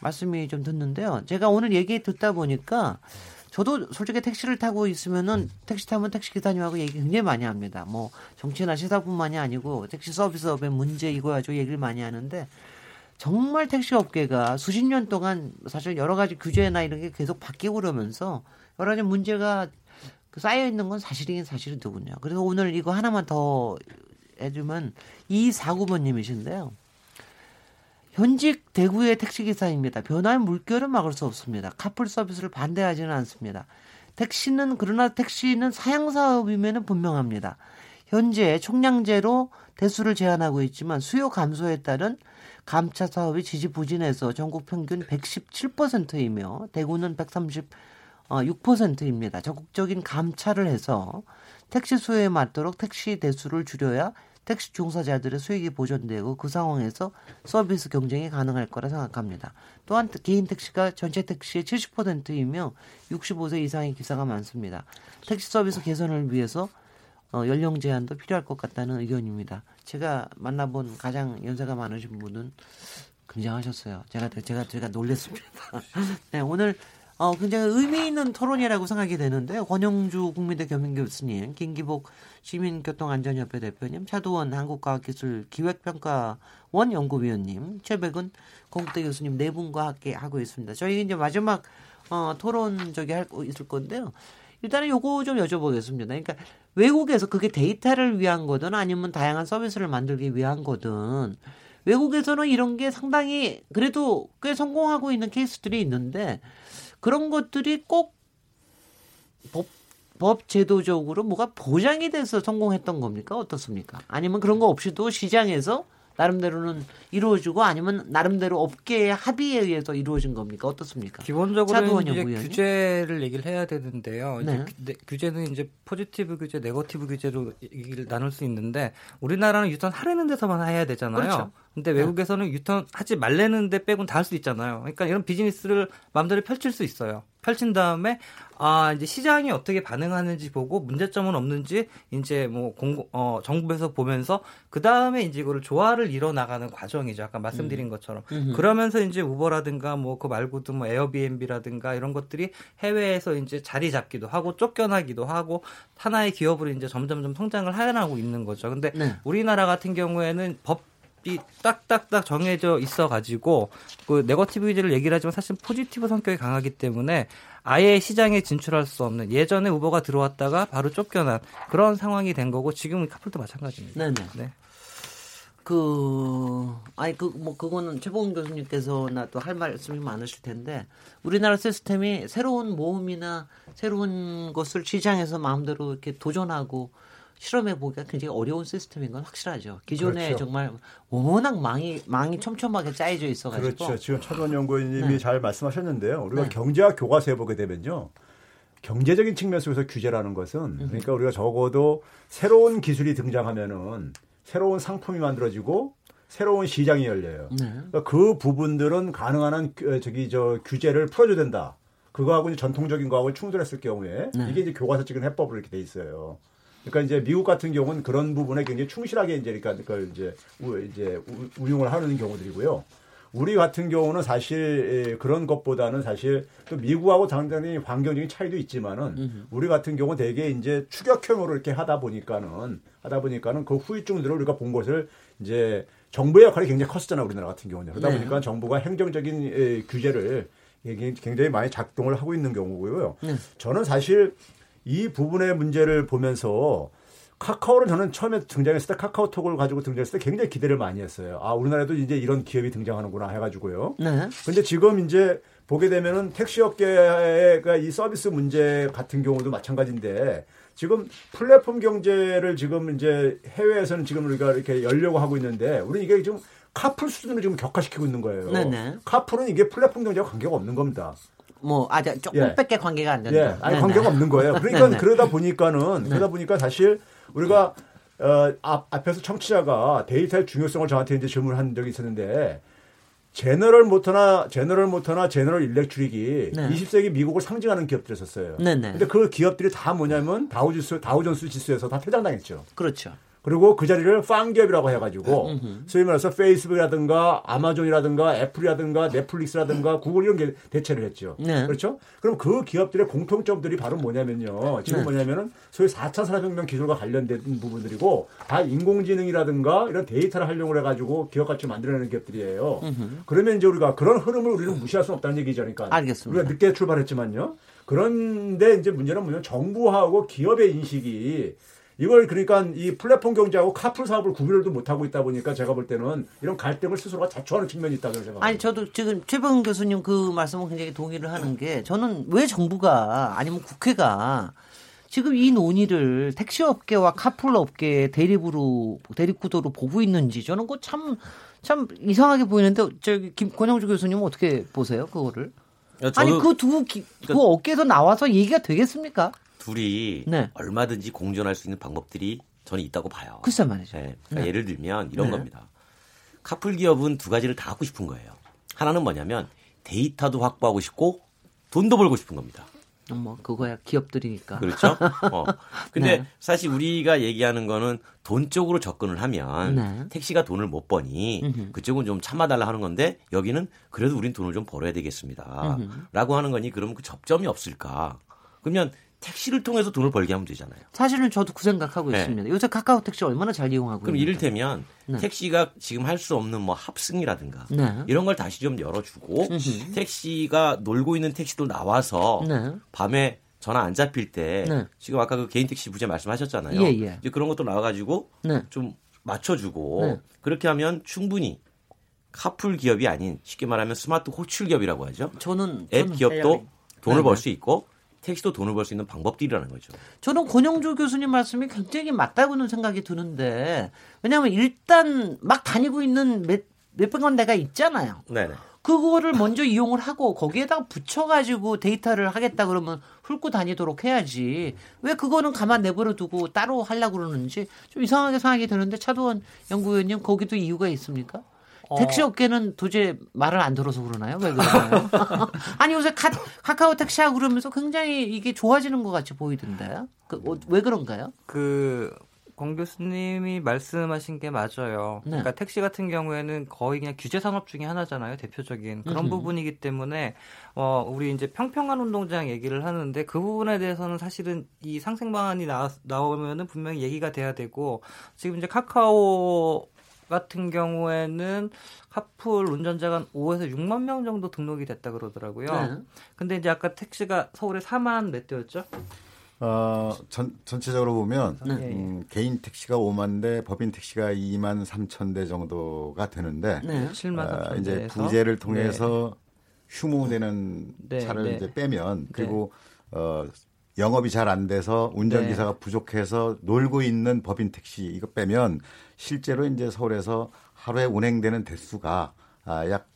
말씀이 좀 듣는데요. 제가 오늘 얘기 듣다 보니까 저도 솔직히 택시를 타고 있으면은 택시 타면 택시 기사님하고 얘기 굉장히 많이 합니다. 뭐 정치나 시사뿐만이 아니고 택시 서비스업의 문제 이거 가지고 얘기를 많이 하는데 정말 택시 업계가 수십 년 동안 사실 여러 가지 규제나 이런 게 계속 바뀌고 그러면서 여러 가지 문제가 쌓여 있는 건 사실이긴 사실이더군요. 그래서 오늘 이거 하나만 더 해주면 이사구번님이신데요. 현직 대구의 택시기사입니다. 변화의 물결은 막을 수 없습니다. 카풀 서비스를 반대하지는 않습니다. 택시는 그러나 택시는 사양 사업이면 분명합니다. 현재 총량제로 대수를 제한하고 있지만 수요 감소에 따른 감차 사업이 지지부진해서 전국 평균 117%이며 대구는 136%입니다. 적극적인 감차를 해서 택시 수요에 맞도록 택시 대수를 줄여야 택시 종사자들의 수익이 보존되고 그 상황에서 서비스 경쟁이 가능할 거라 생각합니다. 또한 개인 택시가 전체 택시의 70%이며 65세 이상의 기사가 많습니다. 택시 서비스 개선을 위해서 어, 연령 제한도 필요할 것 같다는 의견입니다. 제가 만나본 가장 연세가 많으신 분은 굉장하셨어요. 제가 제가 제가 놀랬습니다. 네, 오늘 어, 굉장히 의미 있는 토론이라고 생각이 되는데요. 권영주 국민대 겸임 교수님, 김기복 시민교통안전협회 대표님, 차도원 한국과학기술기획평가원 연구위원님, 최백은 공대 교수님 네 분과 함께 하고 있습니다. 저희 이제 마지막 어, 토론 저기 할 있을 건데요. 일단은 요거 좀 여쭤보겠습니다. 그러니까 외국에서 그게 데이터를 위한 거든 아니면 다양한 서비스를 만들기 위한 거든 외국에서는 이런 게 상당히 그래도 꽤 성공하고 있는 케이스들이 있는데 그런 것들이 꼭 법, 법 제도적으로 뭐가 보장이 돼서 성공했던 겁니까? 어떻습니까? 아니면 그런 거 없이도 시장에서 나름대로는 이루어지고 아니면 나름대로 업계의 합의에 의해서 이루어진 겁니까? 어떻습니까? 기본적으로 이제 규제를 얘기를 해야 되는데요. 네. 이제 규제는 이제 포지티브 규제, 네거티브 규제로 얘기를 나눌 수 있는데 우리나라는 유턴 하려는 데서만 해야 되잖아요. 그렇죠. 근데 네. 외국에서는 네. 유턴 하지 말래는데 빼곤 다 할 수 있잖아요. 그러니까 이런 비즈니스를 마음대로 펼칠 수 있어요. 펼친 다음에 아 이제 시장이 어떻게 반응하는지 보고 문제점은 없는지 이제 뭐 공고 어 정부에서 보면서 그 다음에 이제 이거를 조화를 이뤄 나가는 과정이죠. 아까 말씀드린 음. 것처럼 음. 그러면서 이제 우버라든가 뭐 그 말고도 뭐 에어비앤비라든가 이런 것들이 해외에서 이제 자리 잡기도 하고 쫓겨나기도 하고 하나의 기업으로 이제 점점점 성장을 하여나고 있는 거죠. 근데 네. 우리나라 같은 경우에는 법 이 딱딱딱 정해져 있어 가지고 그 네거티브 규제를 얘기를 하지만 사실 포지티브 성격이 강하기 때문에 아예 시장에 진출할 수 없는 예전에 우버가 들어왔다가 바로 쫓겨난 그런 상황이 된 거고 지금은 카풀도 마찬가지입니다. 네네. 네. 그 아니 그 뭐 그거는 최봉훈 교수님께서나 또 할 말씀이 많으실 텐데 우리나라 시스템이 새로운 모험이나 새로운 것을 시장에서 마음대로 이렇게 도전하고 실험해 보기가 굉장히 어려운 시스템인 건 확실하죠. 기존에 그렇죠. 정말 워낙 망이 망이 촘촘하게 짜여져 있어가지고. 그렇죠. 지금 차원 연구원님이 네. 잘 말씀하셨는데요. 우리가 네. 경제학 교과서에 보게 되면요. 경제적인 측면 속에서 규제라는 것은 그러니까 우리가 적어도 새로운 기술이 등장하면은 새로운 상품이 만들어지고 새로운 시장이 열려요. 네. 그러니까 그 부분들은 가능한 한 저기 저 규제를 풀어줘야 된다. 그거하고 이제 전통적인 거하고 충돌했을 경우에 네. 이게 이제 교과서 찍은 해법으로 이렇게 돼 있어요. 그러니까 이제 미국 같은 경우는 그런 부분에 굉장히 충실하게 이제 그러니까 그걸 이제 우, 이제 운용을 하는 경우들이고요. 우리 같은 경우는 사실 그런 것보다는 사실 또 미국하고 당장히 환경적인 차이도 있지만은 우리 같은 경우 대개 이제 추격형으로 이렇게 하다 보니까는 하다 보니까는 그 후유증들을 우리가 본 것을 이제 정부의 역할이 굉장히 컸었잖아요 우리나라 같은 경우는 그러다 네. 보니까 정부가 행정적인 규제를 굉장히 많이 작동을 하고 있는 경우고요. 네. 저는 사실 이 부분의 문제를 보면서 카카오를 저는 처음에 등장했을 때 카카오톡을 가지고 등장했을 때 굉장히 기대를 많이 했어요. 아, 우리나라에도 이제 이런 기업이 등장하는구나 해가지고요. 네. 근데 지금 이제 보게 되면은 택시 업계가 이 서비스 문제 같은 경우도 마찬가지인데 지금 플랫폼 경제를 지금 이제 해외에서는 지금 우리가 이렇게 열려고 하고 있는데 우리는 이게 지금 카풀 수준으로 지금 격화시키고 있는 거예요. 네네. 카풀은 이게 플랫폼 경제와 관계가 없는 겁니다. 뭐 아주 조금밖에 예. 관계가 안 된다. 예. 아니 네네. 관계가 없는 거예요. 그러니까 그러다 보니까는 네. 그러다 보니까 사실 우리가 어, 앞, 앞에서 청취자가 데이터의 중요성을 저한테 이제 질문한 적이 있었는데 제너럴 모터나 제너럴 모터나 제너럴 일렉트릭이 네. 20세기 미국을 상징하는 기업들이었어요. 네네. 근데 그 기업들이 다 뭐냐면 다우지수 다우존스 지수에서 다 퇴장당했죠. 그렇죠. 그리고 그 자리를 팡기업이라고 해가지고 소위 말해서 페이스북이라든가 아마존이라든가 애플이라든가 넷플릭스라든가 구글 이런 게 대체를 했죠. 네. 그렇죠? 그럼 그 기업들의 공통점들이 바로 뭐냐면요. 지금 네. 뭐냐면은 소위 4차 산업혁명 기술과 관련된 부분들이고 다 인공지능이라든가 이런 데이터를 활용을 해가지고 기업 가치 만들어내는 기업들이에요. 으흠. 그러면 이제 우리가 그런 흐름을 우리는 무시할 수는 없다는 얘기죠. 그러니까 알겠습니다. 우리가 늦게 출발했지만요. 그런데 이제 문제는 뭐냐면 정부하고 기업의 인식이 이걸 그러니까 이 플랫폼 경제하고 카풀 사업을 구별도 못하고 있다 보니까 제가 볼 때는 이런 갈등을 스스로가 자초하는 측면이 있다고 생각합니다. 아니 저도 지금 최병 교수님 그 말씀은 굉장히 동의를 하는 게 저는 왜 정부가 아니면 국회가 지금 이 논의를 택시업계와 카풀업계 대립으로 대립구도로 보고 있는지 저는 그참참 이상하게 보이는데 저기 김 권영주 교수님은 어떻게 보세요 그거를? 아니 그 두그 그 업계에서 나와서 얘기가 되겠습니까? 둘이 네. 얼마든지 공존할 수 있는 방법들이 저는 있다고 봐요. 글쎄 말이죠. 네. 그러니까 네. 예를 들면 이런 네. 겁니다. 카풀 기업은 두 가지를 다 하고 싶은 거예요. 하나는 뭐냐면 데이터도 확보하고 싶고 돈도 벌고 싶은 겁니다. 뭐 그거야 기업들이니까. 그렇죠. 어. 근데 네. 사실 우리가 얘기하는 거는 돈 쪽으로 접근을 하면 네. 택시가 돈을 못 버니 음흠. 그쪽은 좀 참아달라 하는 건데 여기는 그래도 우린 돈을 좀 벌어야 되겠습니다. 음흠. 라고 하는 거니 그러면 그 접점이 없을까? 그러면 택시를 통해서 돈을 벌게 하면 되잖아요. 사실은 저도 그 생각하고 네. 있습니다. 요새 카카오 택시 얼마나 잘 이용하고 그럼 있는데. 이를테면 네. 택시가 지금 할 수 없는 뭐 합승이라든가 네. 이런 걸 다시 좀 열어주고. 택시가 놀고 있는 택시도 나와서 네. 밤에 전화 안 잡힐 때 네. 지금 아까 그 개인 택시 부재 말씀하셨잖아요. 예, 예. 이제 그런 것도 나와가지고 네. 좀 맞춰주고 그렇게 하면 충분히 카풀 기업이 아닌 쉽게 말하면 스마트 호출 기업이라고 하죠. 저는 앱 기업도 돈을 벌 수 있고 택시도 돈을 벌 수 있는 방법들이라는 거죠. 저는 권영주 교수님 말씀이 굉장히 맞다고는 생각이 드는데 왜냐하면 일단 막 다니고 있는 몇, 몇백만 대가 있잖아요. 네네. 그거를 먼저 이용을 하고 거기에다가 붙여가지고 데이터를 하겠다 그러면 훑고 다니도록 해야지 왜 그거는 가만 내버려 두고 따로 하려고 그러는지 좀 이상하게 생각이 드는데 차도원 연구위원님 거기도 이유가 있습니까? 어. 택시 업계는 도저히 말을 안 들어서 그러나요? 왜 그러나요? 아니 요새 카, 카카오 택시하고 그러면서 굉장히 이게 좋아지는 것 같이 보이던데요. 그, 어, 왜 그런가요? 그, 권 교수님이 말씀하신 게 맞아요. 네. 그러니까 택시 같은 경우에는 거의 그냥 규제 산업 중에 하나잖아요. 대표적인 그런 음흠. 부분이기 때문에 어 우리 이제 평평한 운동장 얘기를 하는데 그 부분에 대해서는 사실은 이 상생 방안이 나, 나오면은 분명히 얘기가 돼야 되고 지금 이제 카카오 같은 경우에는 카풀 운전자가 한 5에서 6만 명 정도 등록이 됐다 그러더라고요. 네. 근데 이제 아까 택시가 서울에 4만 몇 대였죠? 어, 전, 전체적으로 보면 네. 음, 개인 택시가 5만 대, 법인 택시가 2만 3천 대 정도가 되는데 네. 7만 어, 이제 부재를 통해서 네. 휴무되는 네, 차를 네. 이제 빼면 그리고 어 영업이 잘 안 돼서 운전기사가 네. 부족해서 놀고 있는 법인 택시 이거 빼면 실제로 이제 서울에서 하루에 운행되는 대수가 아, 약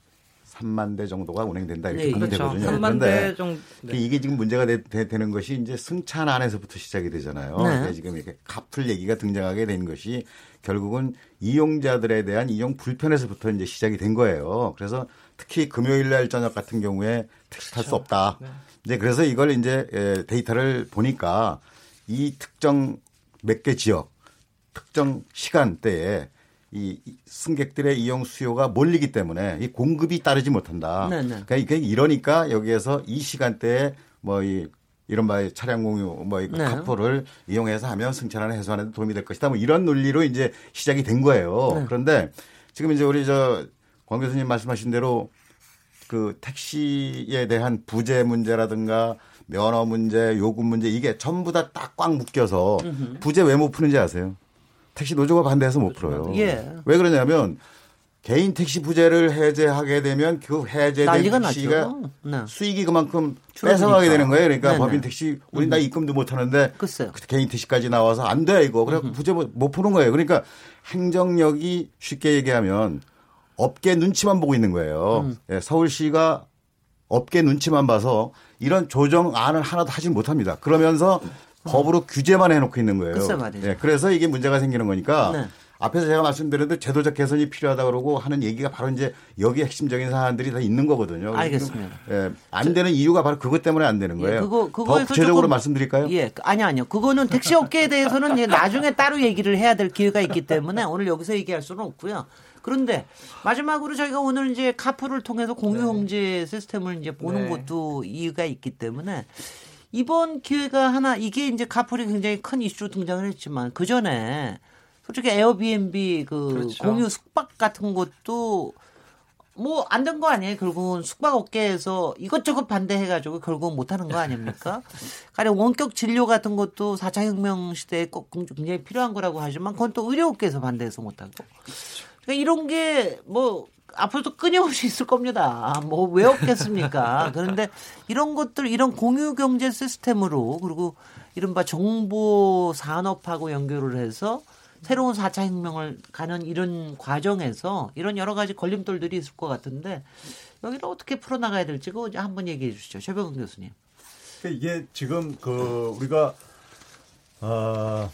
3만 대 정도가 운행된다 이렇게 네, 보면 그렇죠. 되거든요. 그런데 정도, 네. 이게 지금 문제가 되, 는 것이 이제 승찬 안에서부터 시작이 되잖아요. 네. 지금 이렇게 갚을 얘기가 등장하게 된 것이 결국은 이용자들에 대한 이용 불편에서부터 이제 시작이 된 거예요. 그래서 특히 금요일 날 저녁 같은 경우에 택시 탈수 그렇죠. 네. 이제 그래서 이걸 이제 데이터를 보니까 이 특정 몇 개 지역, 특정 시간대에 이 승객들의 이용 수요가 몰리기 때문에 이 공급이 따르지 못한다. 네네. 그러니까 이러니까 여기에서 이 시간대에 뭐이 이런 바의 차량 공유 뭐 네. 카풀을 이용해서 하면 승차를 해소하는 데 도움이 될 것이다. 뭐 이런 논리로 이제 시작이 된 거예요. 네. 그런데 지금 이제 우리 저 권 교수님 말씀하신 대로 그 택시에 대한 부재 문제라든가 면허 문제, 요금 문제 이게 전부 다 딱 꽉 묶여서 부재 왜 못 푸는지 아세요? 택시 노조가 반대해서 못 풀어요. 예. 왜 그러냐면 개인 택시 부재를 해제하게 되면 그 해제된 택시가 네. 수익이 그만큼 뺏어가게 되는 거예요. 그러니까 네네. 법인 택시 우린 다 입금도 못 하는데 글쎄요. 개인 택시까지 나와서 안 돼 이거. 그래 부재 못 푸는 거예요. 그러니까 행정력이 쉽게 얘기하면 업계 눈치만 보고 있는 거예요. 음. 예, 서울시가 업계 눈치만 봐서 이런 조정안을 하나도 하지 못합니다. 그러면서 음. 법으로 규제만 해놓고 있는 거예요. 예, 그래서 이게 문제가 생기는 거니까 네. 앞에서 제가 말씀드렸는데 제도적 개선이 필요하다 그러고 하는 얘기가 바로 이제 여기 핵심적인 사안들이 다 있는 거거든요. 알겠습니다. 예, 안 되는 이유가 바로 그것 때문에 안 되는 거예요. 예, 그거 더 구체적으로 말씀드릴까요? 예, 아니 아니요. 그거는 택시 업계에 대해서는 나중에 따로 얘기를 해야 될 기회가 있기 때문에 오늘 여기서 얘기할 수는 없고요. 그런데 마지막으로 저희가 오늘 이제 카풀을 통해서 공유 형제 네. 시스템을 이제 보는 네. 것도 이유가 있기 때문에 이번 기회가 하나 이게 이제 카풀이 굉장히 큰 이슈로 등장을 했지만 그 전에 솔직히 에어비앤비 그 그렇죠. 공유 숙박 같은 것도 뭐 안 된 거 아니에요? 결국은 숙박 업계에서 이것저것 반대해가지고 결국은 못 하는 거 아닙니까? 가령 원격 진료 같은 것도 4차 혁명 시대에 꼭 굉장히 필요한 거라고 하지만 그건 또 의료업계에서 반대해서 못 하고. 그 러니까 이런 게 뭐 앞으로도 끊임없이 있을 겁니다. 뭐 왜 없겠습니까? 그런데 이런 것들 이런 공유 경제 시스템으로 그리고 이른바 정보 산업하고 연결을 해서 새로운 4차 혁명을 가는 이런 과정에서 이런 여러 가지 걸림돌들이 있을 것 같은데 여기를 어떻게 풀어나가야 될지 그거 한번 얘기해 주시죠. 최병근 교수님. 이게 지금 그 우리가 어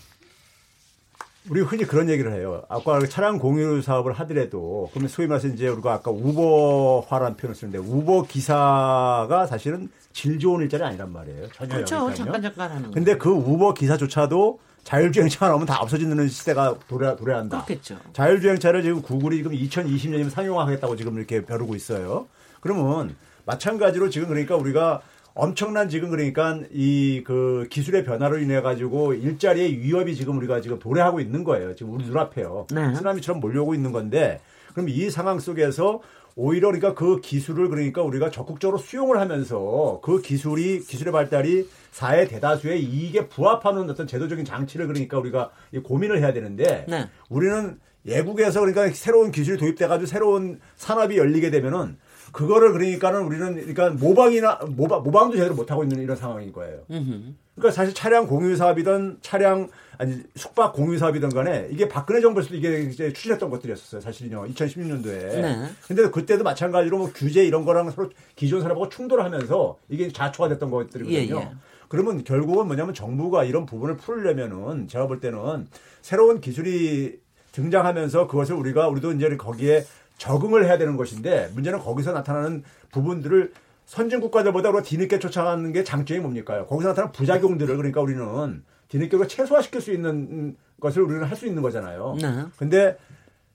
우리 흔히 그런 얘기를 해요. 아까 차량 공유 사업을 하더라도 그러면 소위 말해서 이제 우리가 아까 우버화라는 표현을 쓰는데 우버 기사가 사실은 질 좋은 일자리 아니란 말이에요. 전혀 그렇죠. 잠깐 잠깐 하는. 근데 그 우버 기사조차도 자율주행차가 나오면 다 없어지는 시대가 도래, 도래한다. 그렇겠죠. 자율주행차를 지금 구글이 지금 2020년이면 상용화하겠다고 지금 이렇게 벼르고 있어요. 그러면 마찬가지로 지금 그러니까 우리가 엄청난 지금 그러니까 이 그 기술의 변화로 인해 가지고 일자리의 위협이 지금 우리가 지금 도래하고 있는 거예요. 지금 우리 눈앞에요. 네. 쓰나미처럼 몰려오고 있는 건데 그럼 이 상황 속에서 오히려 그러니까 그 기술을 그러니까 우리가 적극적으로 수용을 하면서 그 기술이 기술의 발달이 사회 대다수의 이익에 부합하는 어떤 제도적인 장치를 그러니까 우리가 고민을 해야 되는데 네. 우리는 예국에서 그러니까 새로운 기술이 도입돼 가지고 새로운 산업이 열리게 되면은 그거를 그러니까는 우리는 그러니까 모방이나 모방 모방도 제대로 못 하고 있는 이런 상황인 거예요. 그러니까 사실 차량 공유 사업이든 차량 아니 숙박 공유 사업이든 간에 이게 박근혜 정부에서도 이게 이제 추진했던 것들이었어요. 사실은요. 2016년도에. 네. 근데 그때도 마찬가지로 뭐 규제 이런 거랑 서로 기존 산업하고 충돌하면서 이게 자초가 됐던 것들이거든요. 예, 예. 그러면 결국은 뭐냐면 정부가 이런 부분을 풀려면은 제가 볼 때는 새로운 기술이 등장하면서 그것을 우리가 우리도 이제 거기에 적응을 해야 되는 것인데 문제는 거기서 나타나는 부분들을 선진 국가들보다 우리가 뒤늦게 쫓아가는 게 장점이 뭡니까? 거기서 나타나는 부작용들을 그러니까 우리는 뒤늦게 우리가 최소화시킬 수 있는 것을 우리는 할 수 있는 거잖아요. 네. 근데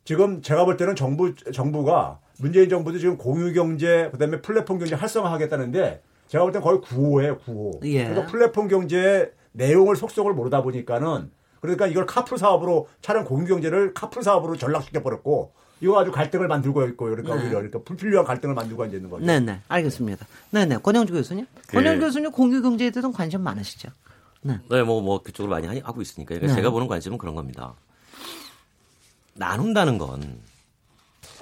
지금 제가 볼 때는 정부 정부가 문재인 정부도 지금 공유 경제 그다음에 플랫폼 경제 활성화하겠다는데 제가 볼 때는 거의 구호예요, 구호. 예. 그래서 플랫폼 경제 내용을 속속을 모르다 보니까는 그러니까 이걸 카풀 사업으로 차량 공유 경제를 카풀 사업으로 전락시켜 버렸고 이거 아주 갈등을 만들고 있고 그러니까 네. 오히려 그러니까 불필요한 갈등을 만들고 있는 거죠. 네네 알겠습니다. 네네 권영주 교수님. 그, 권영 교수님 공유 경제에 대해서 관심 많으시죠? 네. 네, 뭐, 뭐, 그쪽으로 많이 하고 있으니까. 그러니까 네. 제가 보는 관심은 그런 겁니다. 나눈다는 건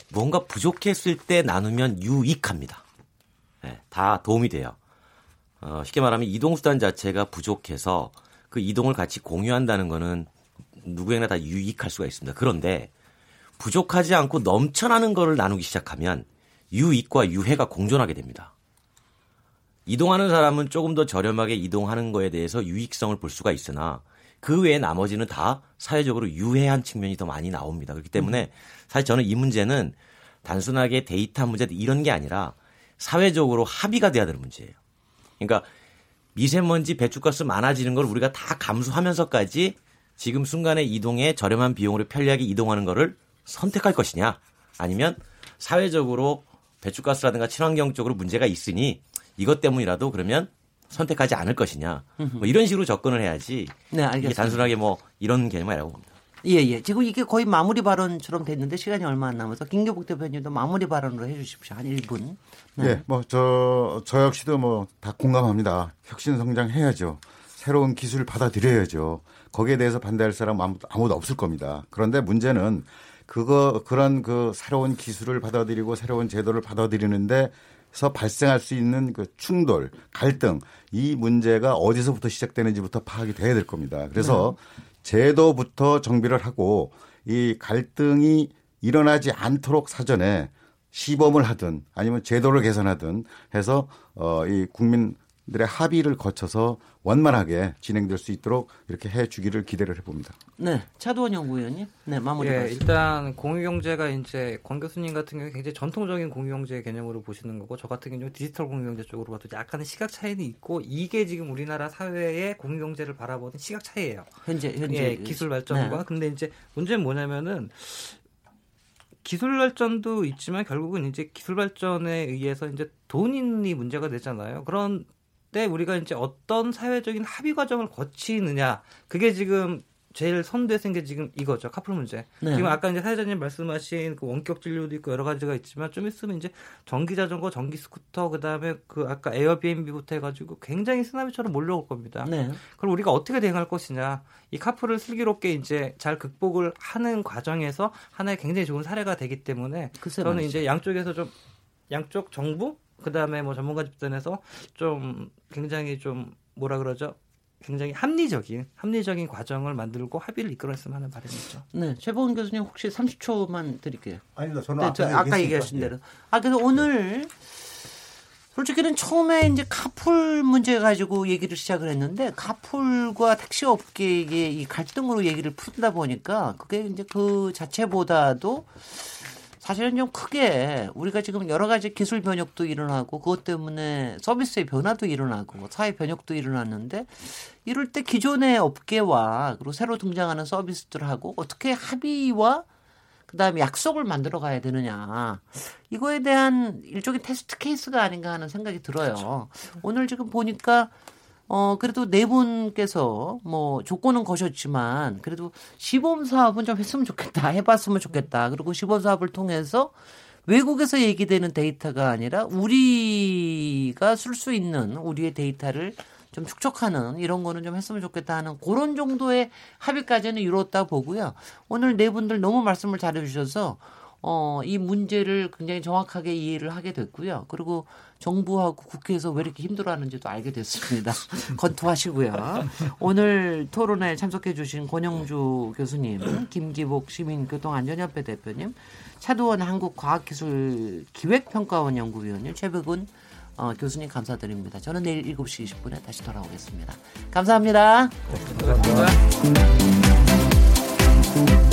뭔가 부족했을 때 나누면 유익합니다. 네, 다 도움이 돼요. 어, 쉽게 말하면 이동수단 자체가 부족해서 그 이동을 같이 공유한다는 거는 누구에게나 다 유익할 수가 있습니다. 그런데 부족하지 않고 넘쳐나는 거를 나누기 시작하면 유익과 유해가 공존하게 됩니다. 이동하는 사람은 조금 더 저렴하게 이동하는 거에 대해서 유익성을 볼 수가 있으나 그 외에 나머지는 다 사회적으로 유해한 측면이 더 많이 나옵니다. 그렇기 때문에 사실 저는 이 문제는 단순하게 데이터 문제 이런 게 아니라 사회적으로 합의가 돼야 되는 문제예요. 그러니까 미세먼지 배출가스 많아지는 걸 우리가 다 감수하면서까지 지금 순간의 이동에 저렴한 비용으로 편리하게 이동하는 거를 선택할 것이냐 아니면 사회적으로 배출가스라든가 친환경 쪽으로 문제가 있으니 이것 때문이라도 그러면 선택하지 않을 것이냐 뭐 이런 식으로 접근을 해야지 네, 알겠습니다. 이게 단순하게 뭐 이런 개념이 아니라고 봅니다. 예, 예. 지금 이게 거의 마무리 발언처럼 됐는데 시간이 얼마 안 남아서 김교복 대표님도 마무리 발언으로 해 주십시오. 한 1분. 네. 네. 뭐, 저, 저 역시도 뭐 다 공감합니다. 혁신 성장해야죠. 새로운 기술을 받아들여야죠. 거기에 대해서 반대할 사람 아무도, 아무도 없을 겁니다. 그런데 문제는 그거 그런 그 새로운 기술을 받아들이고 새로운 제도를 받아들이는데 서 발생할 수 있는 그 충돌, 갈등 이 문제가 어디서부터 시작되는지부터 파악이 돼야 될 겁니다. 그래서 네. 제도부터 정비를 하고 이 갈등이 일어나지 않도록 사전에 시범을 하든 아니면 제도를 개선하든 해서 어이 국민들의 합의를 거쳐서 원만하게 진행될 수 있도록 이렇게 해 주기를 기대를 해봅니다. 네, 차도원 연구위원님, 네 마무리. 예, 일단 공유경제가 이제 권 교수님 같은 경우 굉장히 전통적인 공유경제 개념으로 보시는 거고 저 같은 경우 디지털 공유경제 쪽으로 봐도 약간의 시각 차이는 있고 이게 지금 우리나라 사회의 공유경제를 바라보는 시각 차이예요. 현재 현재 예, 기술 발전과 네. 근데 이제 문제는 뭐냐면은 기술 발전도 있지만 결국은 이제 기술 발전에 의해서 이제 돈이 문제가 되잖아요. 그런 때 우리가 이제 어떤 사회적인 합의 과정을 거치느냐 그게 지금 제일 선두에 쓴게 지금 이거죠 카풀 문제. 네. 지금 아까 이제 사회자님 말씀하신 그 원격 진료도 있고 여러 가지가 있지만 좀 있으면 이제 전기 자전거, 전기 스쿠터 그다음에 그 아까 에어비앤비부터 해가지고 굉장히 쓰나미처럼 몰려올 겁니다. 네. 그럼 우리가 어떻게 대응할 것이냐? 이 카풀을 슬기롭게 이제 잘 극복을 하는 과정에서 하나의 굉장히 좋은 사례가 되기 때문에 저는 말이죠. 이제 양쪽에서 좀 양쪽 정부 그다음에 뭐 전문가 집단에서 좀 굉장히 좀 뭐라 그러죠? 굉장히 합리적인 합리적인 과정을 만들고 합의를 이끌어냈으면 하는 바람이죠. 네, 최보은 교수님 혹시 30초만 드릴게요. 아니다, 저는 네, 아까, 아까 얘기하신 대로. 아 그래서 오늘 솔직히는 처음에 이제 카풀 문제 가지고 얘기를 시작을 했는데 카풀과 택시 업계의 이 갈등으로 얘기를 풀다 보니까 그게 이제 그 자체보다도 사실은 좀 크게 우리가 지금 여러 가지 기술 변혁도 일어나고 그것 때문에 서비스의 변화도 일어나고 사회 변혁도 일어났는데 이럴 때 기존의 업계와 그리고 새로 등장하는 서비스들하고 어떻게 합의와 그다음에 약속을 만들어 가야 되느냐 이거에 대한 일종의 테스트 케이스가 아닌가 하는 생각이 들어요. 그렇죠. 오늘 지금 보니까 어, 그래도 네 분께서 뭐 조건은 거셨지만 그래도 시범 사업은 좀 했으면 좋겠다. 해봤으면 좋겠다. 그리고 시범 사업을 통해서 외국에서 얘기되는 데이터가 아니라 우리가 쓸 수 있는 우리의 데이터를 좀 축적하는 이런 거는 좀 했으면 좋겠다 하는 그런 정도의 합의까지는 이뤘다 보고요. 오늘 네 분들 너무 말씀을 잘해 주셔서 어, 이 문제를 굉장히 정확하게 이해를 하게 됐고요. 그리고 정부하고 국회에서 왜 이렇게 힘들어하는지도 알게 됐습니다. 검토하시고요. 오늘 토론에 참석해 주신 권영주 교수님, 김기복 시민교통안전협회 대표님, 차도원 한국과학기술기획평가원 연구위원님, 최백운 어, 교수님 감사드립니다. 저는 내일 7시 20분에 다시 돌아오겠습니다. 감사합니다. 감사합니다. 감사합니다.